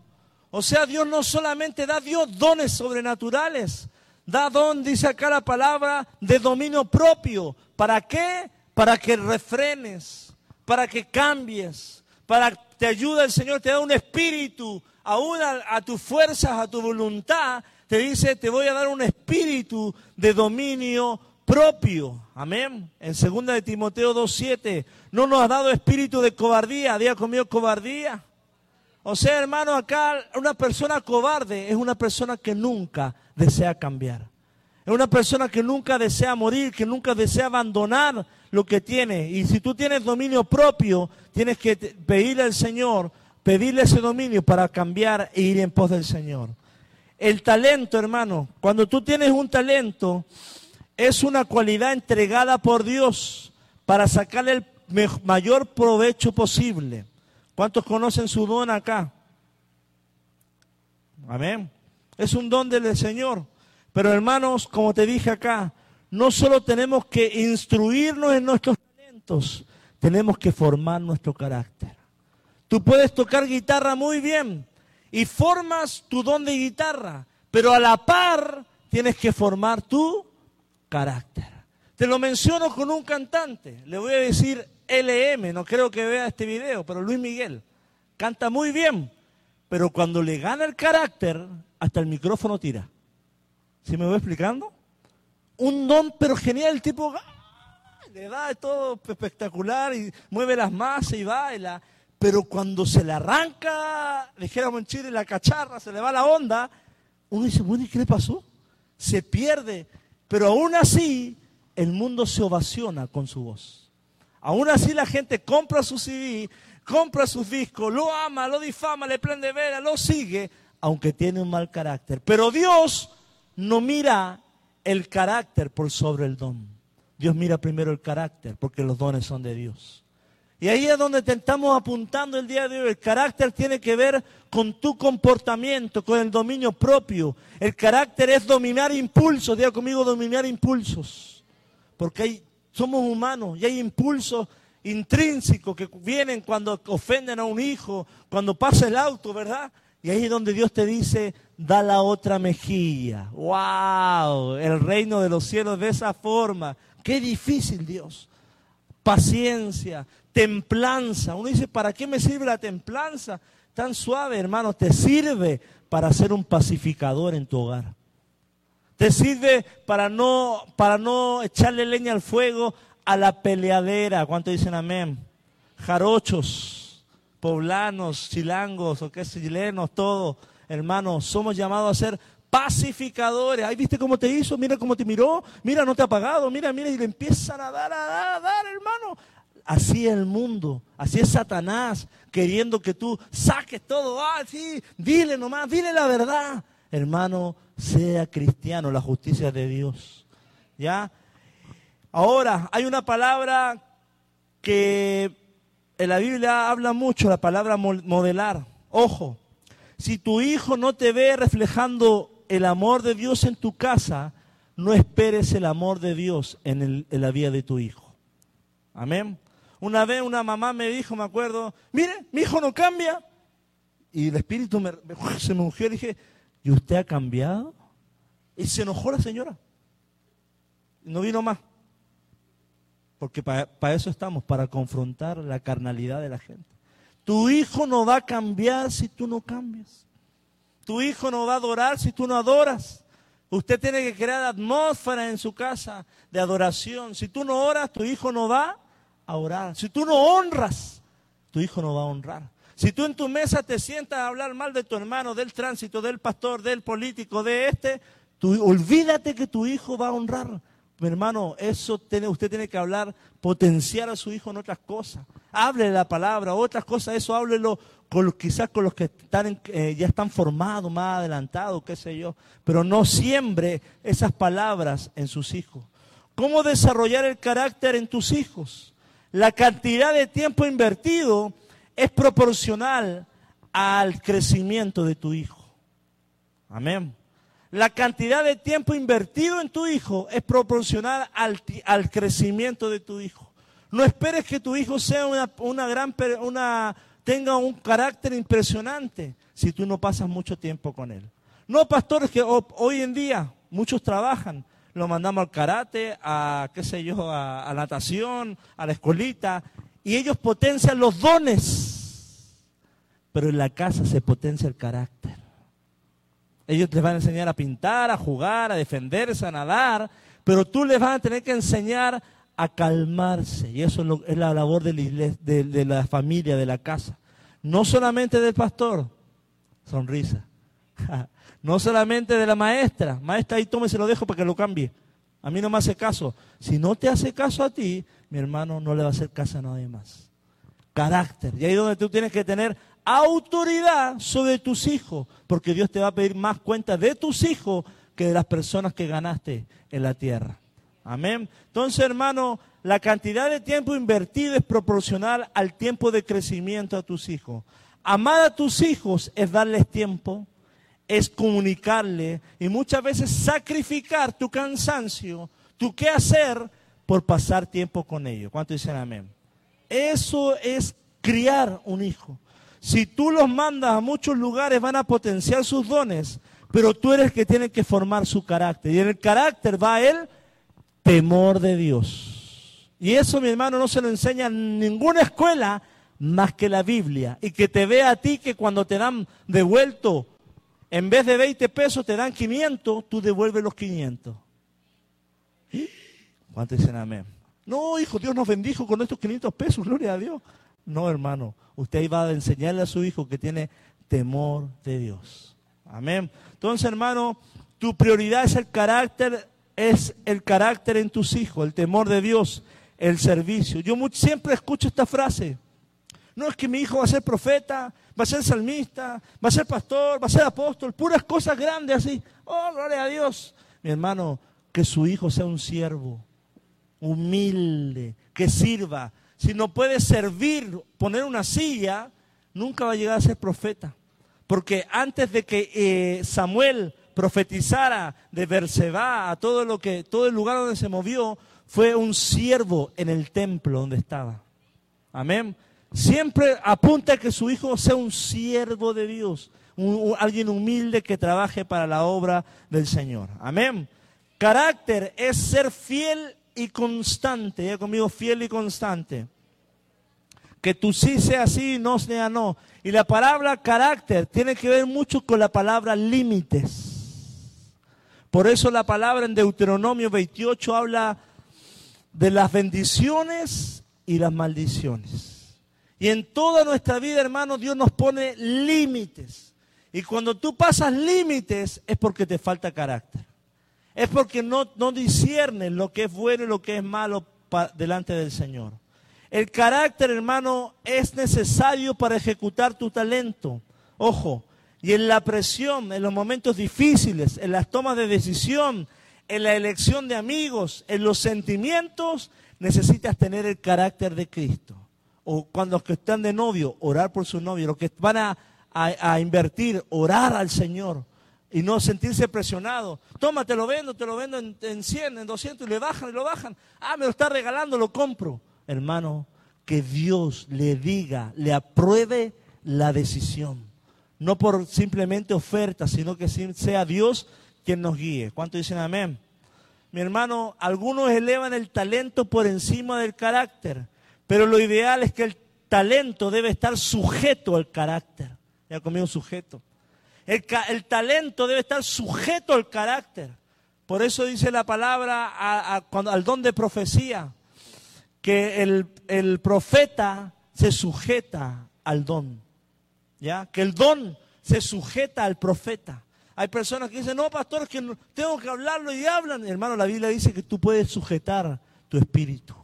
O sea, Dios no solamente da Dios dones sobrenaturales, da don, dice acá la palabra, de dominio propio. ¿Para qué? Para que refrenes, para que cambies, para que te ayude el Señor, te da un espíritu, aún a, a tus fuerzas, a tu voluntad, te dice, te voy a dar un espíritu de dominio propio. Amén. En 2 de Timoteo 2.7, no nos ha dado espíritu de cobardía, día conmigo cobardía. O sea, hermano, acá una persona cobarde es una persona que nunca desea cambiar. Es una persona que nunca desea morir, que nunca desea abandonar lo que tiene. Y si tú tienes dominio propio, tienes que pedirle al Señor, pedirle ese dominio para cambiar e ir en pos del Señor. El talento, hermano, cuando tú tienes un talento, es una cualidad entregada por Dios para sacarle el mayor provecho posible. ¿Cuántos conocen su don acá? Amén. Es un don del Señor. Pero hermanos, como te dije acá, no solo tenemos que instruirnos en nuestros talentos, tenemos que formar nuestro carácter. Tú puedes tocar guitarra muy bien y formas tu don de guitarra, pero a la par tienes que formar tu carácter. Te lo menciono con un cantante, le voy a decir LM, no creo que vea este video, pero Luis Miguel canta muy bien, pero cuando le gana el carácter, hasta el micrófono tira. ¿Sí me voy explicando? Un don, pero genial, el tipo ¡ah! le da todo espectacular y mueve las masas y baila, pero cuando se le arranca, dijéramos en Chile, la cacharra, se le va la onda, uno dice, bueno, ¿y qué le pasó? Se pierde, pero aún así el mundo se ovaciona con su voz. Aún así la gente compra su CD, compra sus discos, lo ama, lo difama, le prende vela, lo sigue, aunque tiene un mal carácter. Pero Dios no mira el carácter por sobre el don. Dios mira primero el carácter, porque los dones son de Dios. Y ahí es donde te estamos apuntando el día de hoy. El carácter tiene que ver con tu comportamiento, con el dominio propio. El carácter es dominar impulsos. Diga conmigo, dominar impulsos. Porque hay somos humanos y hay impulsos intrínsecos que vienen cuando ofenden a un hijo, cuando pasa el auto, ¿verdad? Y ahí es donde Dios te dice, da la otra mejilla. ¡Wow! El reino de los cielos de esa forma. Qué difícil, Dios. Paciencia, templanza. Uno dice, ¿para qué me sirve la templanza? Tan suave, hermano, te sirve para ser un pacificador en tu hogar. Te sirve para no, para no echarle leña al fuego a la peleadera. ¿Cuánto dicen amén? Jarochos, poblanos, chilangos o qué chilenos, todos, hermanos, somos llamados a ser pacificadores. Ahí viste cómo te hizo, mira cómo te miró, mira, no te ha pagado, mira, mira, y le empiezan a dar, a dar, a dar, hermano. Así es el mundo, así es Satanás, queriendo que tú saques todo. Ah, sí, dile nomás, dile la verdad. Hermano, sea cristiano, la justicia de Dios. ¿Ya? Ahora, hay una palabra que en la Biblia habla mucho, la palabra modelar. Ojo, si tu hijo no te ve reflejando el amor de Dios en tu casa, no esperes el amor de Dios en, la vida de tu hijo. Amén. Una vez una mamá me dijo, me acuerdo, mire, mi hijo no cambia. Y el espíritu se me ungió y dije, ¿y usted ha cambiado? Y se enojó la señora. No vino más. Porque para eso estamos, para confrontar la carnalidad de la gente. Tu hijo no va a cambiar si tú no cambias. Tu hijo no va a adorar si tú no adoras. Usted tiene que crear atmósfera en su casa de adoración. Si tú no oras, tu hijo no va a orar. Si tú no honras, tu hijo no va a honrar. Si tú en tu mesa te sientas a hablar mal de tu hermano, del tránsito, del pastor, del político, de este, olvídate que tu hijo va a honrar. Mi hermano, eso tiene, usted tiene que hablar, potenciar a su hijo en otras cosas. Hable la palabra, otras cosas, eso háblelo con quizás con los que están eh, ya están formados, más adelantados, qué sé yo. Pero no siembre esas palabras en sus hijos. ¿Cómo desarrollar el carácter en tus hijos? La cantidad de tiempo invertido es proporcional al crecimiento de tu hijo. Amén. La cantidad de tiempo invertido en tu hijo es proporcional al, crecimiento de tu hijo. No esperes que tu hijo sea una, gran, tenga un carácter impresionante. si tú no pasas mucho tiempo con él. No, pastores, que hoy en día muchos trabajan, lo mandamos al karate, a qué sé yo, a, a natación, a la escuelita, y ellos potencian los dones, pero en la casa se potencia el carácter. Ellos les van a enseñar a pintar, a jugar, a defenderse, a nadar, pero tú les vas a tener que enseñar a calmarse. Y eso es, la labor de la, de la familia, de la casa. No solamente del pastor, sonrisa. No solamente de la maestra. Maestra, ahí tome, se lo dejo para que lo cambie. A mí no me hace caso. Si no te hace caso a ti, mi hermano no le va a hacer caso a nadie más. Carácter. Y ahí es donde tú tienes que tener autoridad sobre tus hijos, porque Dios te va a pedir más cuenta de tus hijos que de las personas que ganaste en la tierra. Amén. Entonces, hermano, la cantidad de tiempo invertido es proporcional al tiempo de crecimiento a tus hijos. Amar a tus hijos es darles tiempo, es comunicarle y muchas veces sacrificar tu cansancio, tu qué hacer por pasar tiempo con ellos. ¿Cuánto dicen amén? Eso es criar un hijo. Si tú los mandas a muchos lugares van a potenciar sus dones, pero tú eres el que tiene que formar su carácter. Y en el carácter va el temor de Dios. Y eso, mi hermano, no se lo enseña en ninguna escuela más que la Biblia. Y que te vea a ti que cuando te dan devuelto en vez de 20 pesos te dan 500, tú devuelves los 500. ¿Cuántos dicen amén? No, hijo, Dios nos bendijo con estos 500 pesos, gloria a Dios. No, hermano, usted va a enseñarle a su hijo que tiene temor de Dios. Amén. Entonces, hermano, tu prioridad es el carácter, es el carácter en tus hijos, el temor de Dios, el servicio. Yo siempre escucho esta frase. No es que mi hijo va a ser profeta, va a ser salmista, va a ser pastor, va a ser apóstol, puras cosas grandes así. Oh, gloria a Dios. Mi hermano, que su hijo sea un siervo, humilde, que sirva. Si no puede servir, poner una silla, nunca va a llegar a ser profeta. Porque antes de que eh, Samuel profetizara de Berseba a todo lo que, todo el lugar donde se movió, fue un siervo en el templo donde estaba. Amén siempre apunta a que su hijo sea un siervo de Dios, alguien humilde que trabaje para la obra del Señor. Amén. Carácter es ser fiel y constante. Ya conmigo, fiel y constante. Que tú sí sea sí y no sea no. Y la palabra carácter tiene que ver mucho con la palabra límites. Por eso la palabra en Deuteronomio 28 habla de las bendiciones y las maldiciones. Y en toda nuestra vida, hermano, Dios nos pone límites. Y cuando tú pasas límites es porque te falta carácter. Es porque no, no lo que es bueno y lo que es malo delante del Señor. El carácter, hermano, es necesario para ejecutar tu talento. Ojo, y en la presión, en los momentos difíciles, en las tomas de decisión, en la elección de amigos, en los sentimientos, necesitas tener el carácter de Cristo o cuando los que están de novio, orar por su novio, los que van a, invertir, orar al Señor y no sentirse presionado. Toma, te lo vendo, te lo vendo en, en 100, en 200 y le bajan y lo bajan. Ah, me lo está regalando, lo compro. Hermano, que Dios le diga, le apruebe la decisión. No por simplemente oferta, sino que sea Dios quien nos guíe. ¿Cuánto dicen amén? Mi hermano, algunos elevan el talento por encima del carácter. Pero lo ideal es que el talento debe estar sujeto al carácter. Ya conmigo sujeto. El, talento debe estar sujeto al carácter. Por eso dice la palabra al don de profecía, que el, profeta se sujeta al don. ¿Ya? Que el don se sujeta al profeta. Hay personas que dicen, no, pastor, es que tengo que hablarlo y hablan. Hermano, la Biblia dice que tú puedes sujetar tu espíritu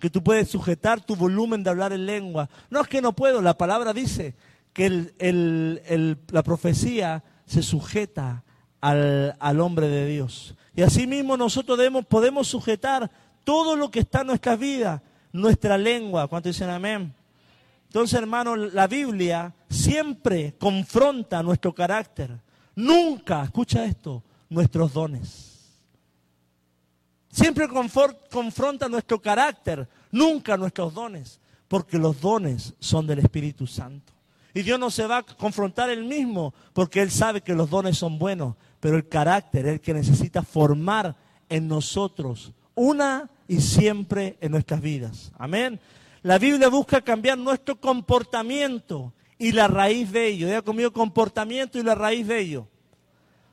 que tú puedes sujetar tu volumen de hablar en lengua. No es que no puedo, la palabra dice que la profecía se sujeta al, hombre de Dios. Y asimismo nosotros podemos sujetar todo lo que está en nuestra vida, nuestra lengua. ¿Cuánto dicen amén? Entonces, hermano, la Biblia siempre confronta nuestro carácter. Nunca, escucha esto, nuestros dones. Siempre confronta nuestro carácter, nunca nuestros dones, porque los dones son del Espíritu Santo. Y Dios no se va a confrontar él mismo, porque él sabe que los dones son buenos, pero el carácter es el que necesita formar en nosotros una y siempre en nuestras vidas. Amén. La Biblia busca cambiar nuestro comportamiento y la raíz de ello. Diga conmigo comportamiento y la raíz de ello.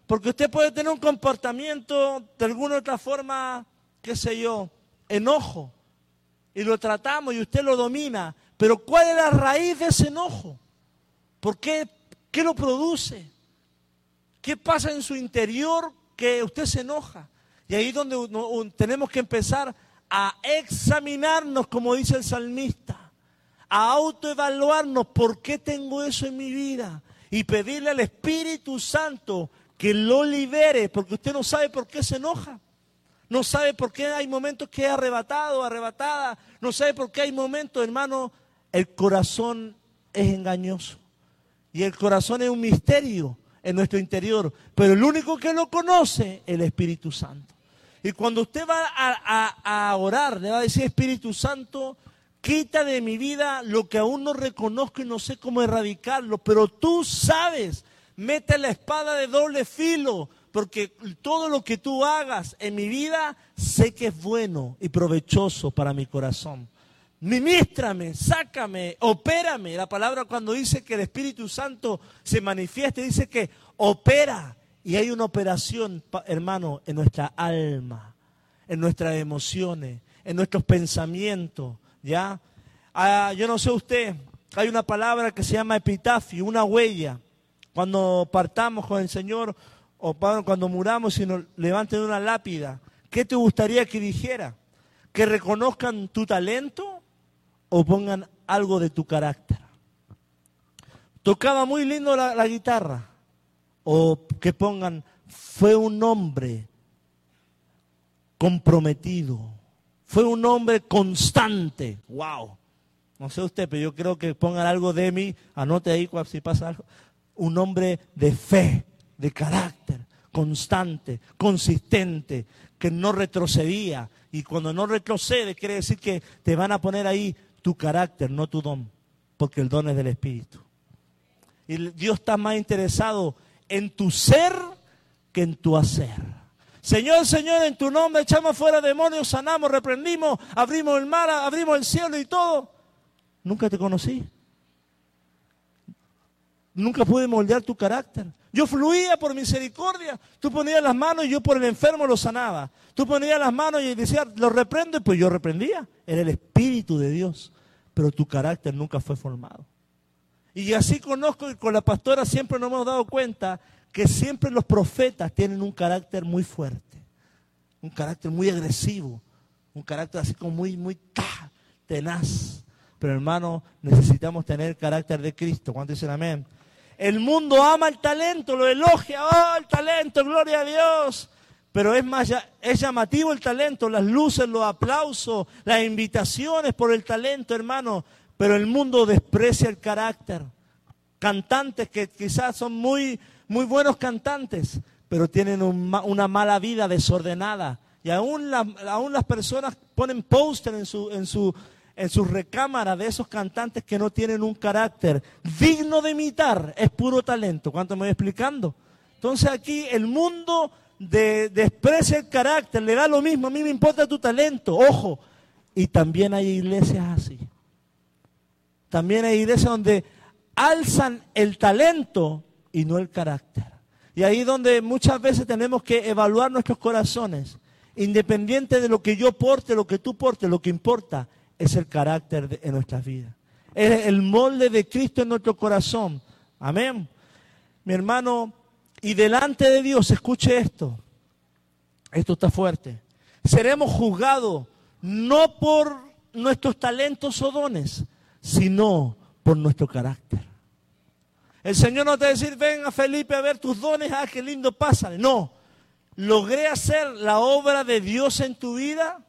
Porque usted puede tener un comportamiento de alguna otra forma, qué sé yo, enojo. Y lo tratamos y usted lo domina. Pero ¿cuál es la raíz de ese enojo? ¿Por qué? ¿Qué lo produce? ¿Qué pasa en su interior que usted se enoja? Y ahí es donde tenemos que empezar a examinarnos, como dice el salmista, a autoevaluarnos por qué tengo eso en mi vida y pedirle al Espíritu Santo que lo libere, porque usted no sabe por qué se enoja. No sabe por qué hay momentos que es arrebatado, arrebatada. No sabe por qué hay momentos, hermano. El corazón es engañoso. Y el corazón es un misterio en nuestro interior. Pero el único que lo conoce es el Espíritu Santo. Y cuando usted va a, a, orar, le va a decir, Espíritu Santo, quita de mi vida lo que aún no reconozco y no sé cómo erradicarlo. Pero tú sabes mete la espada de doble filo, porque todo lo que tú hagas en mi vida sé que es bueno y provechoso para mi corazón. Ministrame, sácame, opérame. La palabra cuando dice que el Espíritu Santo se manifieste, dice que opera. Y hay una operación, hermano, en nuestra alma, en nuestras emociones, en nuestros pensamientos. ¿Ya? Ah, yo no sé usted, hay una palabra que se llama epitafio, una huella. Cuando partamos con el Señor o cuando muramos y nos levanten una lápida, ¿qué te gustaría que dijera? ¿Que reconozcan tu talento o pongan algo de tu carácter? Tocaba muy lindo la, guitarra o que pongan fue un hombre comprometido, fue un hombre constante. ¡Wow! No sé usted, pero yo creo que pongan algo de mí, anote ahí si pasa algo un hombre de fe, de carácter, constante, consistente, que no retrocedía. Y cuando no retrocede, quiere decir que te van a poner ahí tu carácter, no tu don, porque el don es del Espíritu. Y Dios está más interesado en tu ser que en tu hacer. Señor, Señor, en tu nombre echamos fuera demonios, sanamos, reprendimos, abrimos el mar, abrimos el cielo y todo. Nunca te conocí. Nunca pude moldear tu carácter. Yo fluía por misericordia. Tú ponías las manos y yo por el enfermo lo sanaba. Tú ponías las manos y decías, lo reprendo, y pues yo reprendía. Era el Espíritu de Dios. Pero tu carácter nunca fue formado. Y así conozco y con la pastora siempre nos hemos dado cuenta que siempre los profetas tienen un carácter muy fuerte. Un carácter muy agresivo. Un carácter así como muy, muy tenaz. Pero hermano, necesitamos tener el carácter de Cristo. ¿Cuántos dicen amén? El mundo ama el talento, lo elogia, oh, el talento, gloria a Dios. Pero es más, es llamativo el talento, las luces, los aplausos, las invitaciones por el talento, hermano. Pero el mundo desprecia el carácter. Cantantes que quizás son muy, muy buenos cantantes, pero tienen una mala vida desordenada. Y aún, aún las personas ponen póster en su, en, su, en su recámara de esos cantantes que no tienen un carácter digno de imitar, es puro talento. ¿Cuánto me voy explicando? Entonces aquí el mundo de, desprecia el carácter, le da lo mismo, a mí me importa tu talento, ojo. Y también hay iglesias así. También hay iglesias donde alzan el talento y no el carácter. Y ahí donde muchas veces tenemos que evaluar nuestros corazones, independiente de lo que yo porte, lo que tú portes, lo que importa es el carácter en nuestras vidas. Es el molde de Cristo en nuestro corazón. Amén. Mi hermano, y delante de Dios, escuche esto. Esto está fuerte. Seremos juzgados no por nuestros talentos o dones, sino por nuestro carácter. El Señor no te va a decir, ven a Felipe a ver tus dones, ah, qué lindo pasa. No, logré hacer la obra de Dios en tu vida,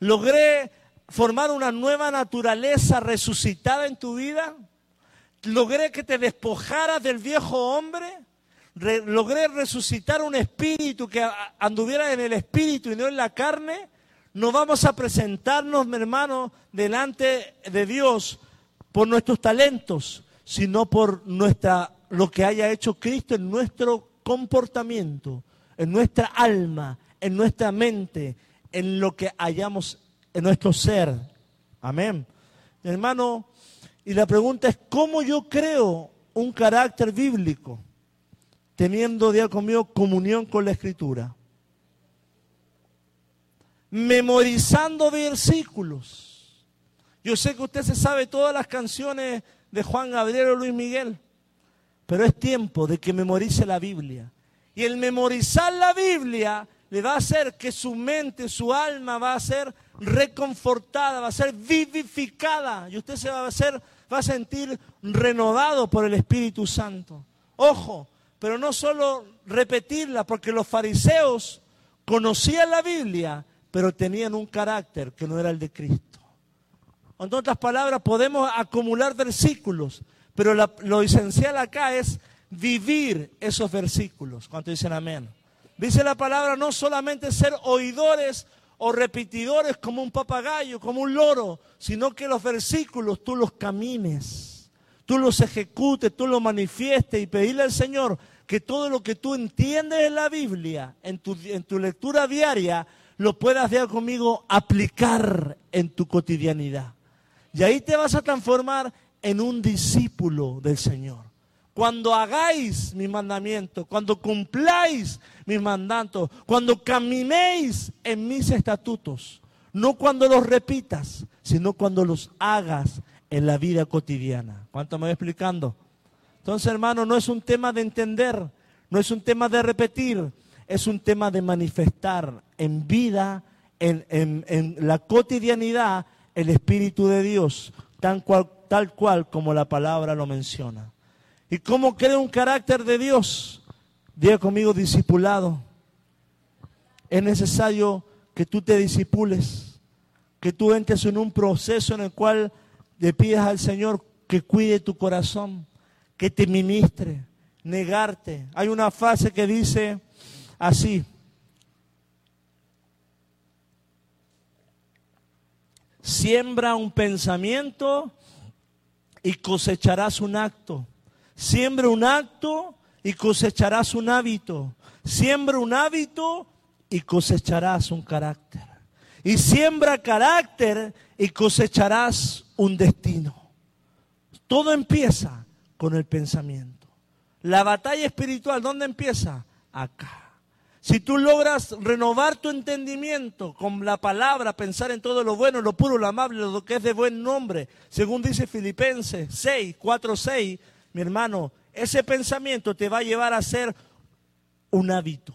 logré formar una nueva naturaleza resucitada en tu vida? ¿Logré que te despojaras del viejo hombre? ¿Logré resucitar un espíritu que anduviera en el espíritu y no en la carne? No vamos a presentarnos, mi hermano, delante de Dios por nuestros talentos, sino por nuestra, lo que haya hecho Cristo en nuestro comportamiento, en nuestra alma, en nuestra mente, en lo que hayamos en nuestro ser. Amén. Hermano, y la pregunta es, ¿cómo yo creo un carácter bíblico? Teniendo día conmigo comunión con la Escritura. Memorizando versículos. Yo sé que usted se sabe todas las canciones de Juan Gabriel o Luis Miguel, pero es tiempo de que memorice la Biblia. Y el memorizar la Biblia le va a hacer que su mente, su alma va a ser reconfortada, va a ser vivificada y usted se va a hacer, va a sentir renovado por el Espíritu Santo. Ojo, pero no solo repetirla, porque los fariseos conocían la Biblia, pero tenían un carácter que no era el de Cristo. En otras palabras, podemos acumular versículos, pero lo esencial acá es vivir esos versículos. ¿Cuánto dicen amén? Dice la palabra no solamente ser oidores o repetidores como un papagayo, como un loro, sino que los versículos tú los camines, tú los ejecutes, tú los manifiestes y pedirle al Señor que todo lo que tú entiendes en la Biblia, en tu, en tu lectura diaria, lo puedas ver conmigo aplicar en tu cotidianidad. Y ahí te vas a transformar en un discípulo del Señor. Cuando hagáis mi mandamiento, cuando cumpláis mis mandatos, cuando caminéis en mis estatutos, no cuando los repitas, sino cuando los hagas en la vida cotidiana. ¿Cuánto me voy explicando? Entonces, hermano, no es un tema de entender, no es un tema de repetir, es un tema de manifestar en vida, en, la cotidianidad, el Espíritu de Dios, tal cual, tal cual como la palabra lo menciona. ¿Y cómo crea un carácter de Dios? Diga conmigo, discipulado. Es necesario que tú te disipules, que tú entres en un proceso en el cual le pidas al Señor que cuide tu corazón, que te ministre, negarte. Hay una frase que dice así. Siembra un pensamiento y cosecharás un acto. Siembra un acto y cosecharás un hábito. Siembra un hábito y cosecharás un carácter. Y siembra carácter y cosecharás un destino. Todo empieza con el pensamiento. La batalla espiritual, ¿dónde empieza? Acá. Si tú logras renovar tu entendimiento con la palabra, pensar en todo lo bueno, lo puro, lo amable, lo que es de buen nombre, según dice Filipenses 6, 4, 6, mi hermano, ese pensamiento te va a llevar a ser un hábito,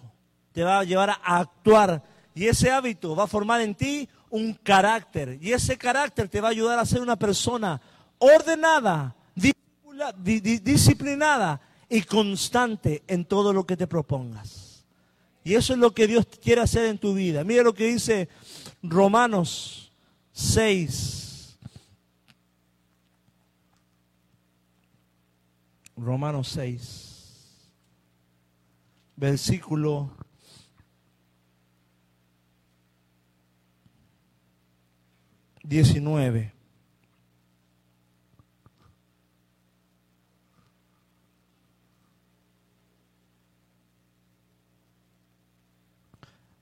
te va a llevar a actuar y ese hábito va a formar en ti un carácter y ese carácter te va a ayudar a ser una persona ordenada, disciplinada y constante en todo lo que te propongas. Y eso es lo que Dios quiere hacer en tu vida. Mira lo que dice Romanos 6, Romanos 6, versículo diecinueve.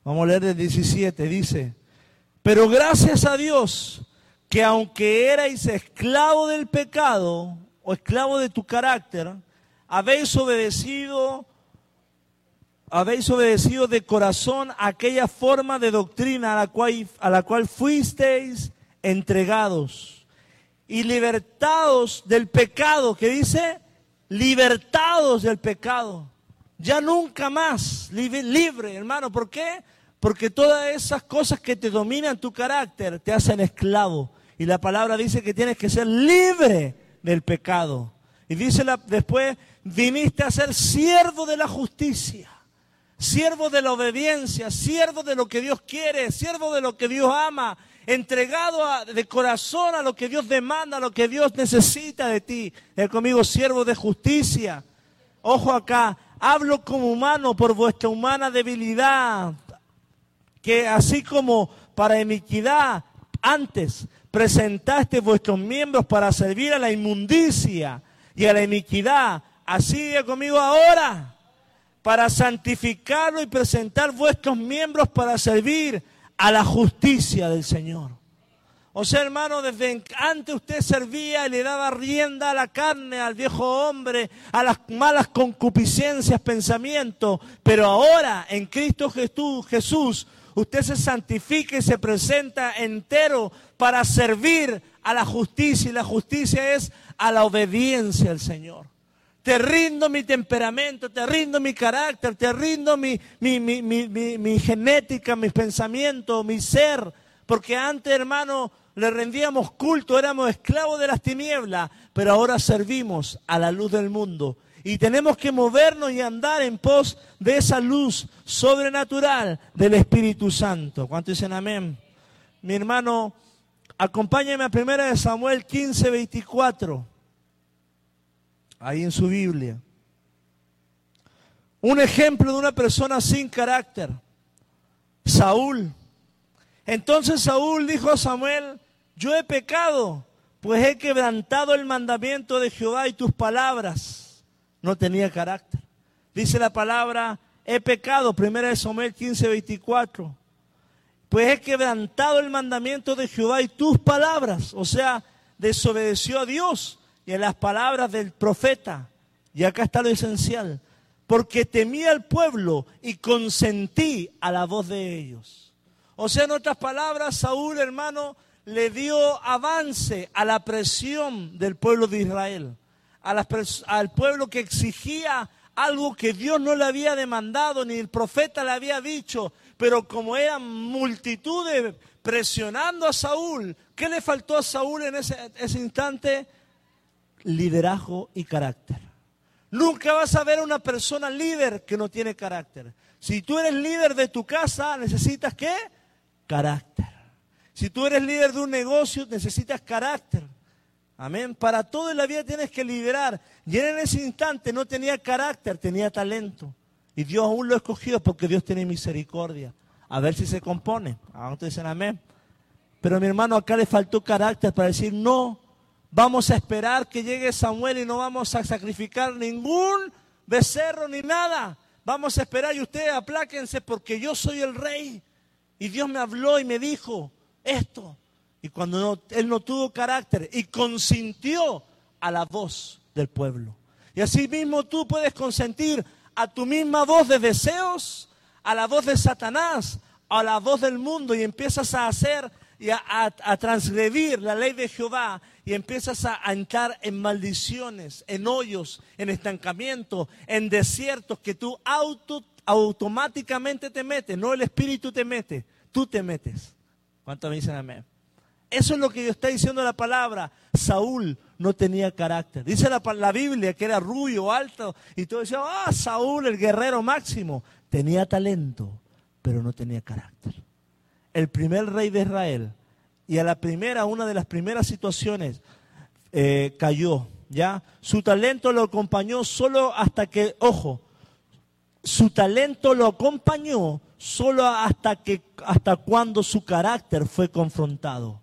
Vamos a leer el 17, dice, pero gracias a Dios que aunque erais esclavo del pecado, o esclavo de tu carácter, habéis obedecido, habéis obedecido de corazón aquella forma de doctrina a la cual, a la cual fuisteis entregados y libertados del pecado, que dice, libertados del pecado. Ya nunca más, libre, libre, hermano. ¿Por qué? Porque todas esas cosas que te dominan tu carácter te hacen esclavo. Y la palabra dice que tienes que ser libre del pecado. Y dice después, viniste a ser siervo de la justicia, siervo de la obediencia, siervo de lo que Dios quiere, siervo de lo que Dios ama, entregado de corazón a lo que Dios demanda, a lo que Dios necesita de ti. Es conmigo, siervo de justicia. Ojo acá, hablo como humano por vuestra humana debilidad, que así como para iniquidad antes presentaste vuestros miembros para servir a la inmundicia y a la iniquidad. Así diga conmigo ahora, para santificarlo y presentar vuestros miembros para servir a la justicia del Señor. O sea, hermano, desde antes usted servía y le daba rienda a la carne, al viejo hombre, a las malas concupiscencias, pensamientos. Pero ahora, en Cristo Jesús, usted se santifica y se presenta entero para servir a la justicia. Y la justicia es a la obediencia al Señor. Te rindo mi temperamento, te rindo mi carácter, te rindo mi, mi, mi, mi genética, mis pensamientos, mi ser. Porque antes, hermano, le rendíamos culto, éramos esclavos de las tinieblas, pero ahora servimos a la luz del mundo. Y tenemos que movernos y andar en pos de esa luz sobrenatural del Espíritu Santo. ¿Cuánto dicen amén? Mi hermano, acompáñame a primera de Samuel 15, 24. Ahí en su Biblia. Un ejemplo de una persona sin carácter. Saúl. Entonces Saúl dijo a Samuel, yo he pecado, pues he quebrantado el mandamiento de Jehová y tus palabras. No tenía carácter. Dice la palabra, he pecado, primera de Samuel 15, 24. Pues he quebrantado el mandamiento de Jehová y tus palabras. O sea, desobedeció a Dios y a las palabras del profeta. Y acá está lo esencial. Porque temí al pueblo y consentí a la voz de ellos. O sea, en otras palabras, Saúl, hermano, le dio avance a la presión del pueblo de Israel, al pueblo que exigía algo que Dios no le había demandado, ni el profeta le había dicho, pero como eran multitudes presionando a Saúl, ¿qué le faltó a Saúl en ese, ese instante? Liderazgo y carácter. Nunca vas a ver a una persona líder que no tiene carácter. Si tú eres líder de tu casa, necesitas qué? Carácter. Si tú eres líder de un negocio, necesitas carácter. Amén. Para todo en la vida tienes que liderar. Y él en ese instante no tenía carácter, tenía talento. Y Dios aún lo ha escogido porque Dios tiene misericordia. A ver si se compone. Ahora dicen amén. Pero mi hermano, acá le faltó carácter para decir, no, vamos a esperar que llegue Samuel y no vamos a sacrificar ningún becerro ni nada. Vamos a esperar y ustedes apláquense porque yo soy el rey. Y Dios me habló y me dijo, esto. Y cuando él no tuvo carácter y consintió a la voz del pueblo. Y así mismo tú puedes consentir a tu misma voz de deseos, a la voz de Satanás, a la voz del mundo y empiezas a hacer y a, transgredir la ley de Jehová y empiezas a, entrar en maldiciones, en hoyos, en estancamiento, en desiertos que tú auto, automáticamente te metes, no el Espíritu te mete, tú te metes. ¿Cuántos me dicen amén? Eso es lo que está diciendo la palabra. Saúl no tenía carácter. Dice la, la, Biblia que era rubio, alto, y todo decía, ah, Saúl, el guerrero máximo. Tenía talento, pero no tenía carácter. El primer rey de Israel, y a la primera, una de las primeras situaciones, eh, cayó, ¿ya? Su talento lo acompañó solo hasta que, ojo, su talento lo acompañó solo hasta que hasta cuando su carácter fue confrontado.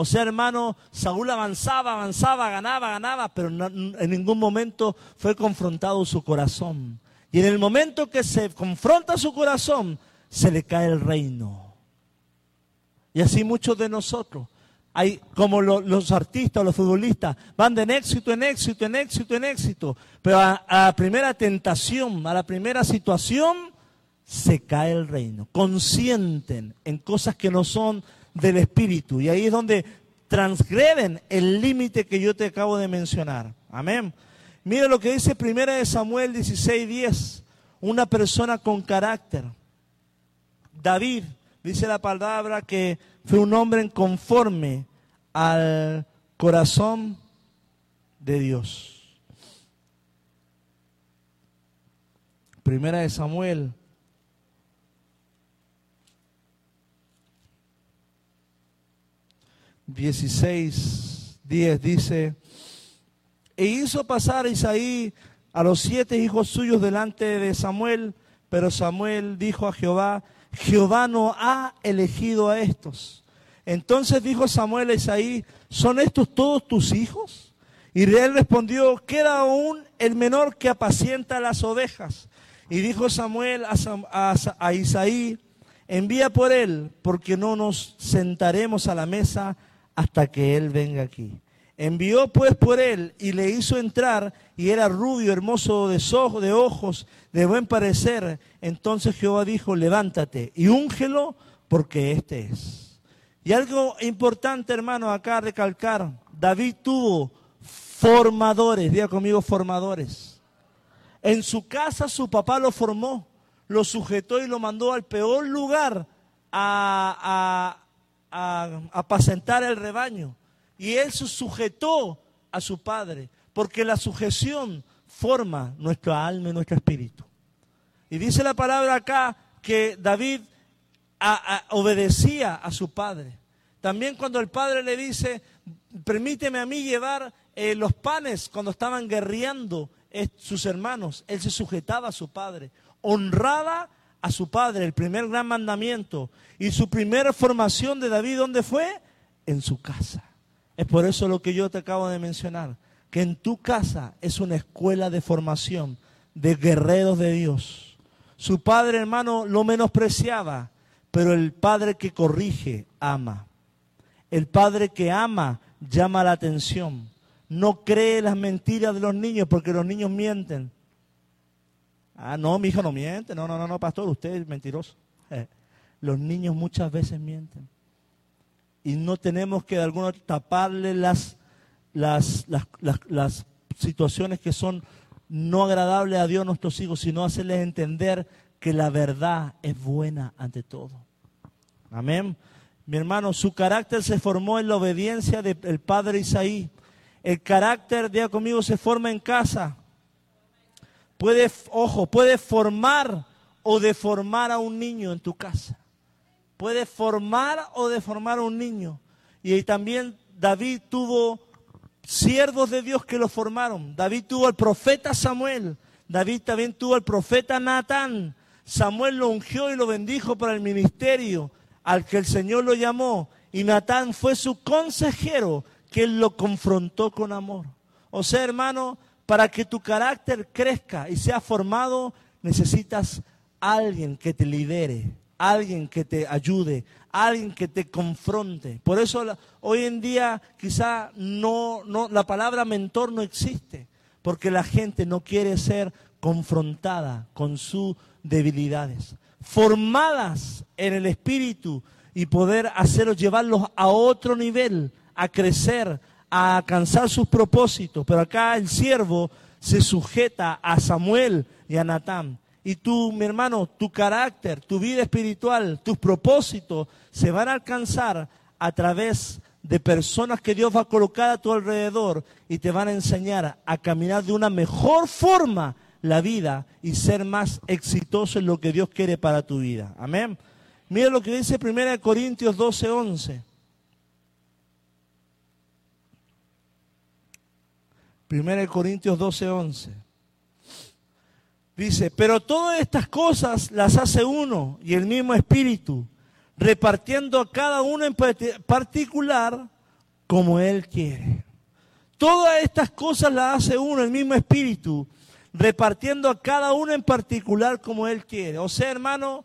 O sea, hermano, Saúl avanzaba, avanzaba, ganaba, ganaba, pero en ningún momento fue confrontado su corazón. Y en el momento que se confronta su corazón, se le cae el reino. Y así muchos de nosotros, hay como los artistas, los futbolistas, van de éxito en éxito, en éxito, en éxito, pero a la primera tentación, a la primera situación, se cae el reino. Consienten en cosas que no son del Espíritu. Y ahí es donde transgreden el límite que yo te acabo de mencionar. Amén. Mira lo que dice primera de Samuel 16:10. Una persona con carácter. David, dice la palabra que fue un hombre conforme al corazón de Dios. Primera de Samuel 16, 10 dice, e hizo pasar a Isaí a los siete hijos suyos delante de Samuel, pero Samuel dijo a Jehová, Jehová no ha elegido a estos. Entonces dijo Samuel a Isaí, ¿son estos todos tus hijos? Y él respondió, queda aún el menor que apacienta las ovejas. Y dijo Samuel a, Isaí, envía por él, porque no nos sentaremos a la mesa hasta que él venga aquí. Envió pues por él y le hizo entrar, y era rubio, hermoso de, ojos, de buen parecer. Entonces Jehová dijo, levántate y úngelo, porque este es. Y algo importante, hermano, acá recalcar, David tuvo formadores, diga conmigo formadores. En su casa su papá lo formó, lo sujetó y lo mandó al peor lugar a, apacentar el rebaño. Y él se sujetó a su padre, porque la sujeción forma nuestra alma y nuestro espíritu. Y dice la palabra acá que David obedecía a su padre. También cuando el padre le dice, permíteme a mí llevar eh, los panes cuando estaban guerreando sus hermanos, él se sujetaba a su padre, honraba a su padre, el primer gran mandamiento. Y su primera formación de David, ¿dónde fue? En su casa. Es por eso lo que yo te acabo de mencionar, que en tu casa es una escuela de formación de guerreros de Dios. Su padre, hermano, lo menospreciaba, pero el padre que corrige ama. El padre que ama llama la atención no cree las mentiras de los niños porque los niños mienten. Ah, no, mi hijo no miente. No, no, no, no, pastor, usted es mentiroso. Eh, los niños muchas veces mienten. Y no tenemos que de alguna taparle las, las, las, situaciones que son no agradables a Dios nuestros hijos, sino hacerles entender que la verdad es buena ante todo. Amén. Mi hermano, su carácter se formó en la obediencia del padre Isaí. El carácter, diga conmigo, se forma en casa. Puede, ojo, puede formar o deformar a un niño en tu casa. Puede formar o deformar a un niño. Y también David tuvo siervos de Dios que lo formaron. David tuvo al profeta Samuel. David también tuvo al profeta Natán. Samuel lo ungió y lo bendijo para el ministerio al que el Señor lo llamó. Y Natán fue su consejero que Él lo confrontó con amor. O sea, hermano, para que tu carácter crezca y sea formado, necesitas alguien que te lidere, alguien que te ayude, alguien que te confronte. Por eso hoy en día quizá no, la palabra mentor no existe, porque la gente no quiere ser confrontada con sus debilidades. Formadas en el espíritu y poder hacerlos, llevarlos a otro nivel, a crecer, a alcanzar sus propósitos. Pero acá el siervo se sujeta a Samuel y a Natán. Y tú, mi hermano, tu carácter, tu vida espiritual, tus propósitos se van a alcanzar a través de personas que Dios va a colocar a tu alrededor y te van a enseñar a caminar de una mejor forma la vida y ser más exitoso en lo que Dios quiere para tu vida. Amén. Mira lo que dice 1 Corintios 12, 11. 1 Corintios 12, 11. Dice, pero todas estas cosas las hace uno y el mismo espíritu, repartiendo a cada uno en particular como él quiere. Todas estas cosas las hace uno, el mismo espíritu, repartiendo a cada uno en particular como él quiere. O sea, hermano,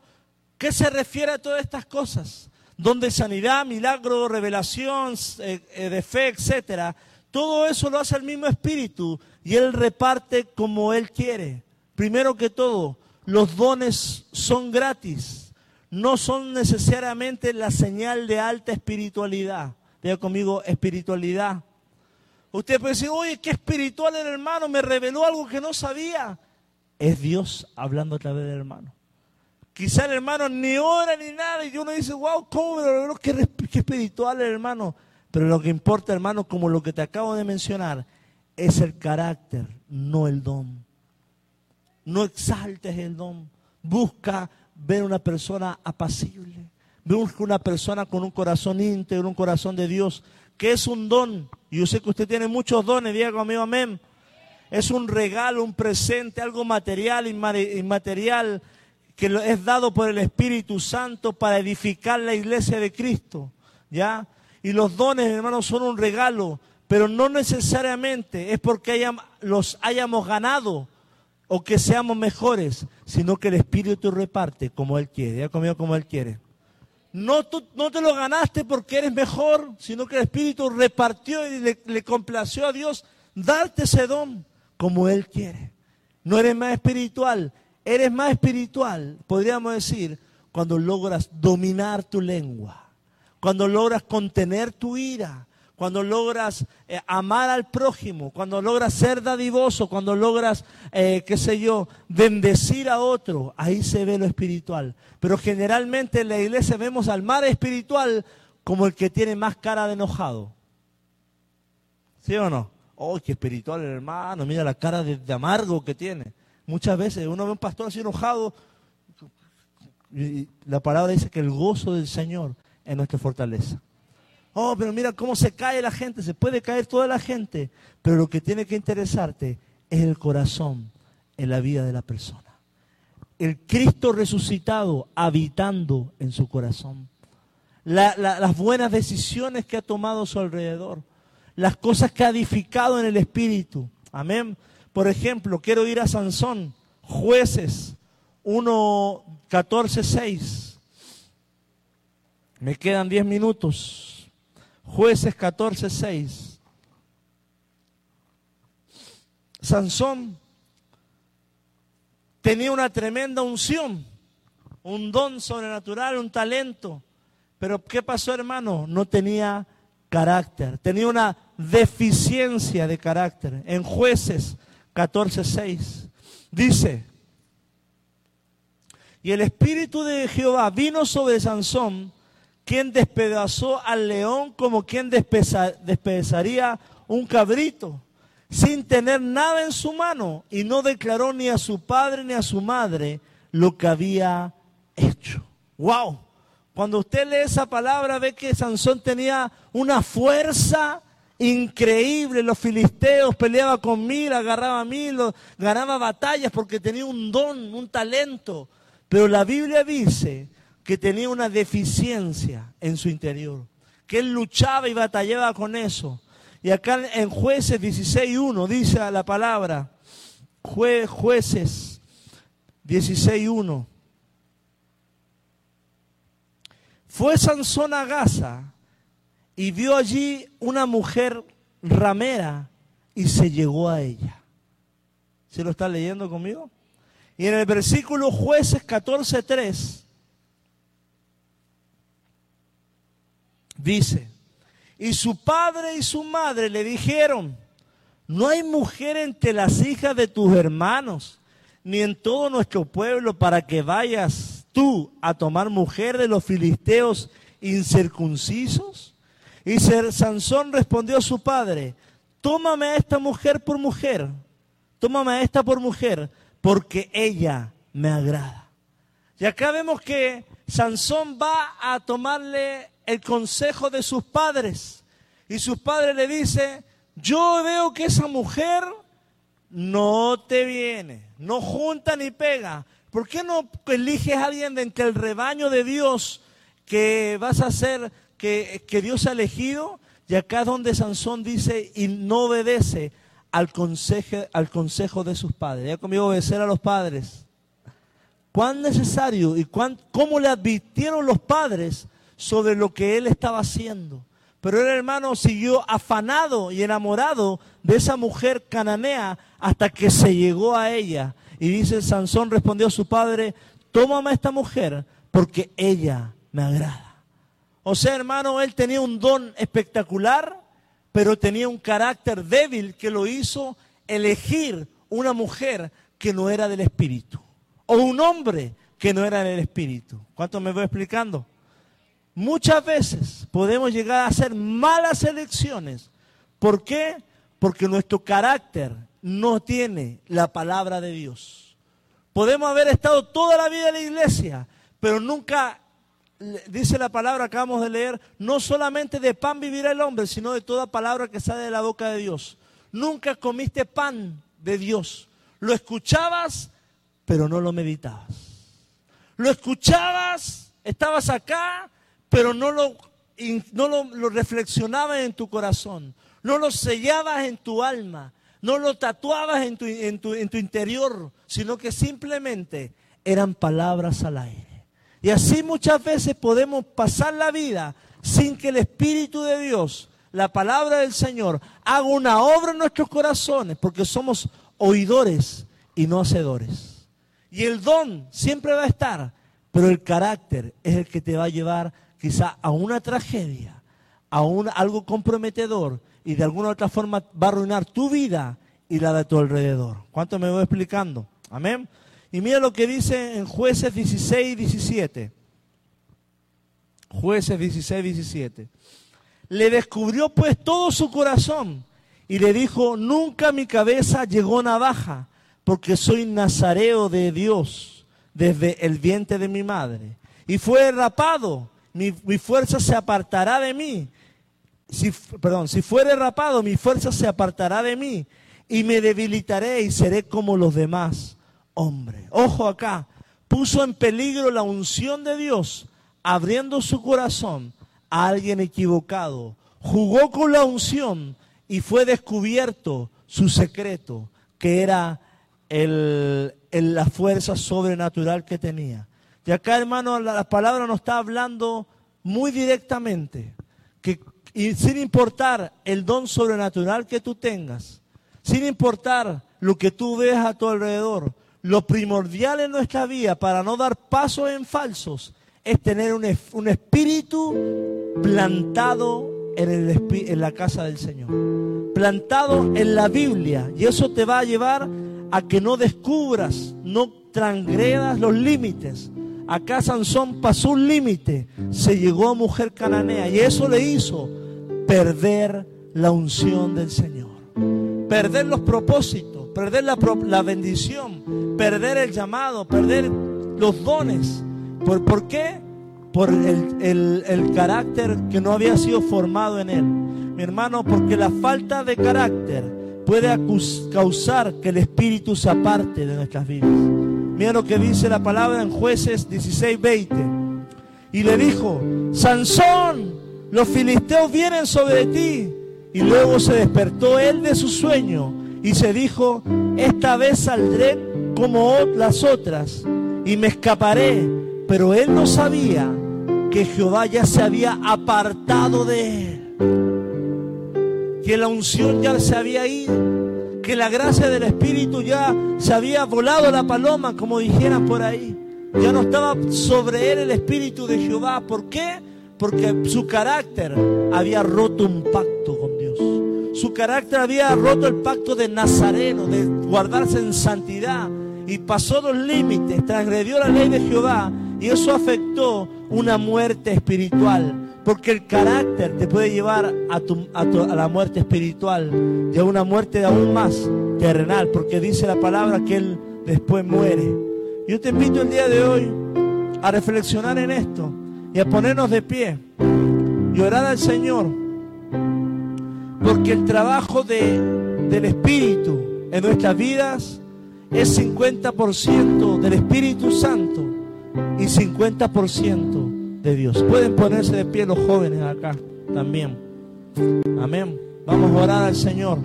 ¿qué se refiere a todas estas cosas? Donde sanidad, milagro, revelación eh, eh, de fe, etcétera, todo eso lo hace el mismo Espíritu y Él reparte como Él quiere. Primero que todo, los dones son gratis, no son necesariamente la señal de alta espiritualidad. Diga conmigo, espiritualidad. Usted puede decir, oye, qué espiritual el hermano, me reveló algo que no sabía. Es Dios hablando a través del hermano. Quizá el hermano ni ora ni nada y uno dice, wow, ¿cómo me reveló? Qué, qué espiritual el hermano. Pero lo que importa, hermano, como lo que te acabo de mencionar, es el carácter, no el don. No exaltes el don. Busca ver una persona apacible. Busca una persona con un corazón íntegro, un corazón de Dios, que es un don. Yo sé que usted tiene muchos dones, diga conmigo amén. Es un regalo, un presente, algo material, inmaterial, que es dado por el Espíritu Santo para edificar la iglesia de Cristo. ¿ya? Y los dones, hermanos, son un regalo, pero no necesariamente es porque los hayamos ganado o que seamos mejores, sino que el Espíritu reparte como Él quiere, ya comido como Él quiere. No, no te lo ganaste porque eres mejor, sino que el Espíritu repartió y le complació a Dios darte ese don como Él quiere. No eres más espiritual, eres más espiritual, podríamos decir, cuando logras dominar tu lengua, cuando logras contener tu ira, cuando logras eh, amar al prójimo, cuando logras ser dadivoso, cuando logras, eh, qué sé yo, bendecir a otro, ahí se ve lo espiritual. Pero generalmente en la iglesia vemos al mar espiritual como el que tiene más cara de enojado. ¿Sí o no? Oh, qué espiritual hermano, mira la cara de, amargo que tiene. Muchas veces uno ve un pastor así enojado. Y la palabra dice que el gozo del Señor es nuestra fortaleza. Oh, pero mira cómo se cae la gente, se puede caer toda la gente, pero lo que tiene que interesarte es el corazón en la vida de la persona. El Cristo resucitado habitando en su corazón. las buenas decisiones que ha tomado a su alrededor las cosas que ha edificado en el Espíritu. Amén. Por ejemplo, quiero ir a Sansón, jueces 1, 14, 6. Me quedan 10 minutos. Jueces 14, 6. Sansón tenía una tremenda unción, un don sobrenatural, un talento. Pero ¿qué pasó, hermano? No tenía carácter, tenía una deficiencia de carácter. En jueces 14.6 dice, y el espíritu de Jehová vino sobre Sansón, quien despedazó al león como quien despedazaría un cabrito, sin tener nada en su mano, y no declaró ni a su padre ni a su madre lo que había hecho. ¡Wow! Cuando usted lee esa palabra ve que Sansón tenía una fuerza increíble. Los filisteos peleaba con mil, agarraba mil, ganaba batallas porque tenía un don, un talento. Pero la Biblia dice que tenía una deficiencia en su interior, que él luchaba y batallaba con eso. Y acá en jueces 16.1 dice la palabra, jueces 16.1. Fue Sansón a Gaza y vio allí una mujer ramera y se llegó a ella. ¿Se lo está leyendo conmigo? Y en el versículo jueces 14.3 dice, y su padre y su madre le dijeron, no hay mujer entre las hijas de tus hermanos, ni en todo nuestro pueblo para que vayas tú a tomar mujer de los filisteos incircuncisos? Y Sansón respondió a su padre, tómame a esta mujer por mujer, tómame a esta por mujer, porque ella me agrada. Y acá vemos que Sansón va a tomarle el consejo de sus padres. Y sus padres le dice, yo veo que esa mujer no te viene, no junta ni pega, ¿Por qué no eliges a alguien de entre el rebaño de Dios que vas a hacer, que, Dios ha elegido? Y acá es donde Sansón dice y no obedece al consejo, al consejo de sus padres. Ya conmigo obedecer a los padres. ¿Cuán necesario y cuán, cómo le advirtieron los padres sobre lo que él estaba haciendo? Pero el hermano siguió afanado y enamorado de esa mujer cananea hasta que se llegó a ella y dice, Sansón respondió a su padre, tómame a esta mujer porque ella me agrada. O sea, hermano, él tenía un don espectacular, pero tenía un carácter débil que lo hizo elegir una mujer que no era del espíritu. O un hombre que no era del espíritu. ¿Cuánto me voy explicando? Muchas veces podemos llegar a hacer malas elecciones. ¿Por qué? Porque nuestro carácter no tiene la palabra de Dios. Podemos haber estado toda la vida en la iglesia, pero nunca, dice la palabra, acabamos de leer, no solamente de pan vivirá el hombre, sino de toda palabra que sale de la boca de Dios. Nunca comiste pan de Dios. Lo escuchabas, pero no lo meditabas. Lo escuchabas, estabas acá, pero no lo no lo, reflexionabas en tu corazón, no lo sellabas en tu alma, no lo tatuabas en tu, en tu interior, sino que simplemente eran palabras al aire. Y así muchas veces podemos pasar la vida sin que el Espíritu de Dios, la palabra del Señor, haga una obra en nuestros corazones, porque somos oidores y no hacedores. Y el don siempre va a estar, pero el carácter es el que te va a llevar quizá a una tragedia, a un, algo comprometedor y de alguna otra forma va a arruinar tu vida y la de tu alrededor. ¿Cuánto me voy explicando? Amén. Y mira lo que dice en jueces 16 y 17. Jueces 16 17. Le descubrió pues todo su corazón y le dijo, nunca mi cabeza llegó navaja, porque soy nazareo de Dios desde el vientre de mi madre. Y fue rapado mi, fuerza se apartará de mí. Si, perdón, si fuere rapado, mi fuerza se apartará de mí y me debilitaré y seré como los demás hombres. Ojo acá, puso en peligro la unción de Dios, abriendo su corazón a alguien equivocado. Jugó con la unción y fue descubierto su secreto, que era el, la fuerza sobrenatural que tenía. Y acá, hermano, la, palabra nos está hablando muy directamente, que sin importar el don sobrenatural que tú tengas, sin importar lo que tú veas a tu alrededor, lo primordial en nuestra vida para no dar pasos en falsos es tener un, un espíritu plantado en, el, en la casa del Señor, plantado en la Biblia. Y eso te va a llevar a que no descubras, no transgredas los límites Acá Sansón pasó un límite, se llegó a mujer cananea y eso le hizo perder la unción del Señor, perder los propósitos, perder la, bendición, perder el llamado, perder los dones. ¿Por, ¿por qué? Por el, el carácter que no había sido formado en él. Mi hermano, porque la falta de carácter puede causar que el Espíritu se aparte de nuestras vidas. Mira lo que dice la palabra en jueces 16, 20. Y le dijo, Sansón, los filisteos vienen sobre ti. Y luego se despertó él de su sueño y se dijo, esta vez saldré como las otras y me escaparé. Pero él no sabía que Jehová ya se había apartado de él, que la unción ya se había ido que la gracia del Espíritu ya se había volado la paloma, como dijeran por ahí. Ya no estaba sobre él el Espíritu de Jehová. ¿Por qué? Porque su carácter había roto un pacto con Dios. Su carácter había roto el pacto de Nazareno, de guardarse en santidad. Y pasó los límites, transgredió la ley de Jehová. Y eso afectó una muerte espiritual. Porque el carácter te puede llevar a, la muerte espiritual y a una muerte aún más terrenal, porque dice la palabra que Él después muere. Yo te invito el día de hoy a reflexionar en esto y a ponernos de pie y orar al Señor, porque el trabajo de, del Espíritu en nuestras vidas es 50% del Espíritu Santo y 50% de Dios. Pueden ponerse de pie los jóvenes acá también. Amén. Vamos a orar al Señor.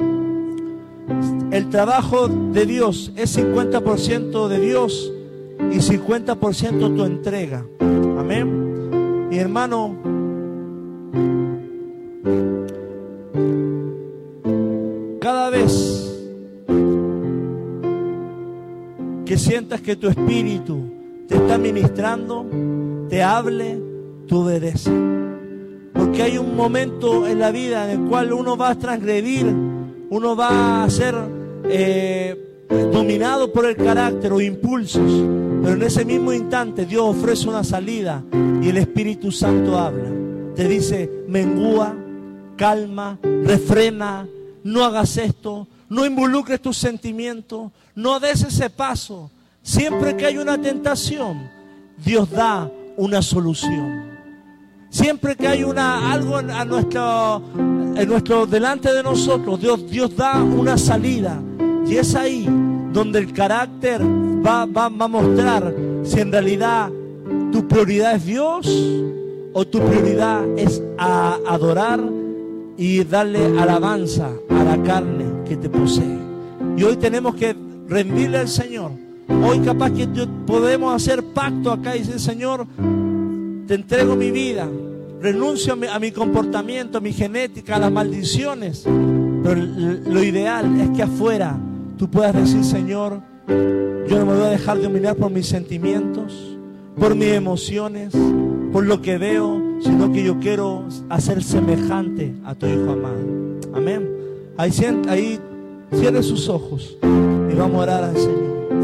El trabajo de Dios es 50% de Dios y 50% tu entrega. Amén. Y hermano, cada vez que sientas que tu espíritu te está ministrando, te hable, tú obedeces. Porque hay un momento en la vida en el cual uno va a transgredir, uno va a ser eh, dominado por el carácter o impulsos. Pero en ese mismo instante Dios ofrece una salida y el Espíritu Santo habla. Te dice, mengúa, calma, refrena, no hagas esto, no involucres tus sentimientos, no des ese paso. Siempre que hay una tentación, Dios da una solución. Siempre que hay una, algo a nuestro, en nuestro, delante de nosotros, Dios, Dios da una salida. Y es ahí donde el carácter va, va, va a mostrar si en realidad tu prioridad es Dios o tu prioridad es a adorar y darle alabanza a la carne que te posee. Y hoy tenemos que rendirle al Señor. Hoy capaz que podemos hacer pacto acá y decir, Señor, te entrego mi vida, renuncio a mi, comportamiento, a mi genética, a las maldiciones. Pero lo ideal es que afuera tú puedas decir, Señor, yo no me voy a dejar dominar por mis sentimientos, por mis emociones, por lo que veo, sino que yo quiero hacer semejante a tu Hijo amado. Amén. Ahí, ahí cierre sus ojos y vamos a orar al Señor.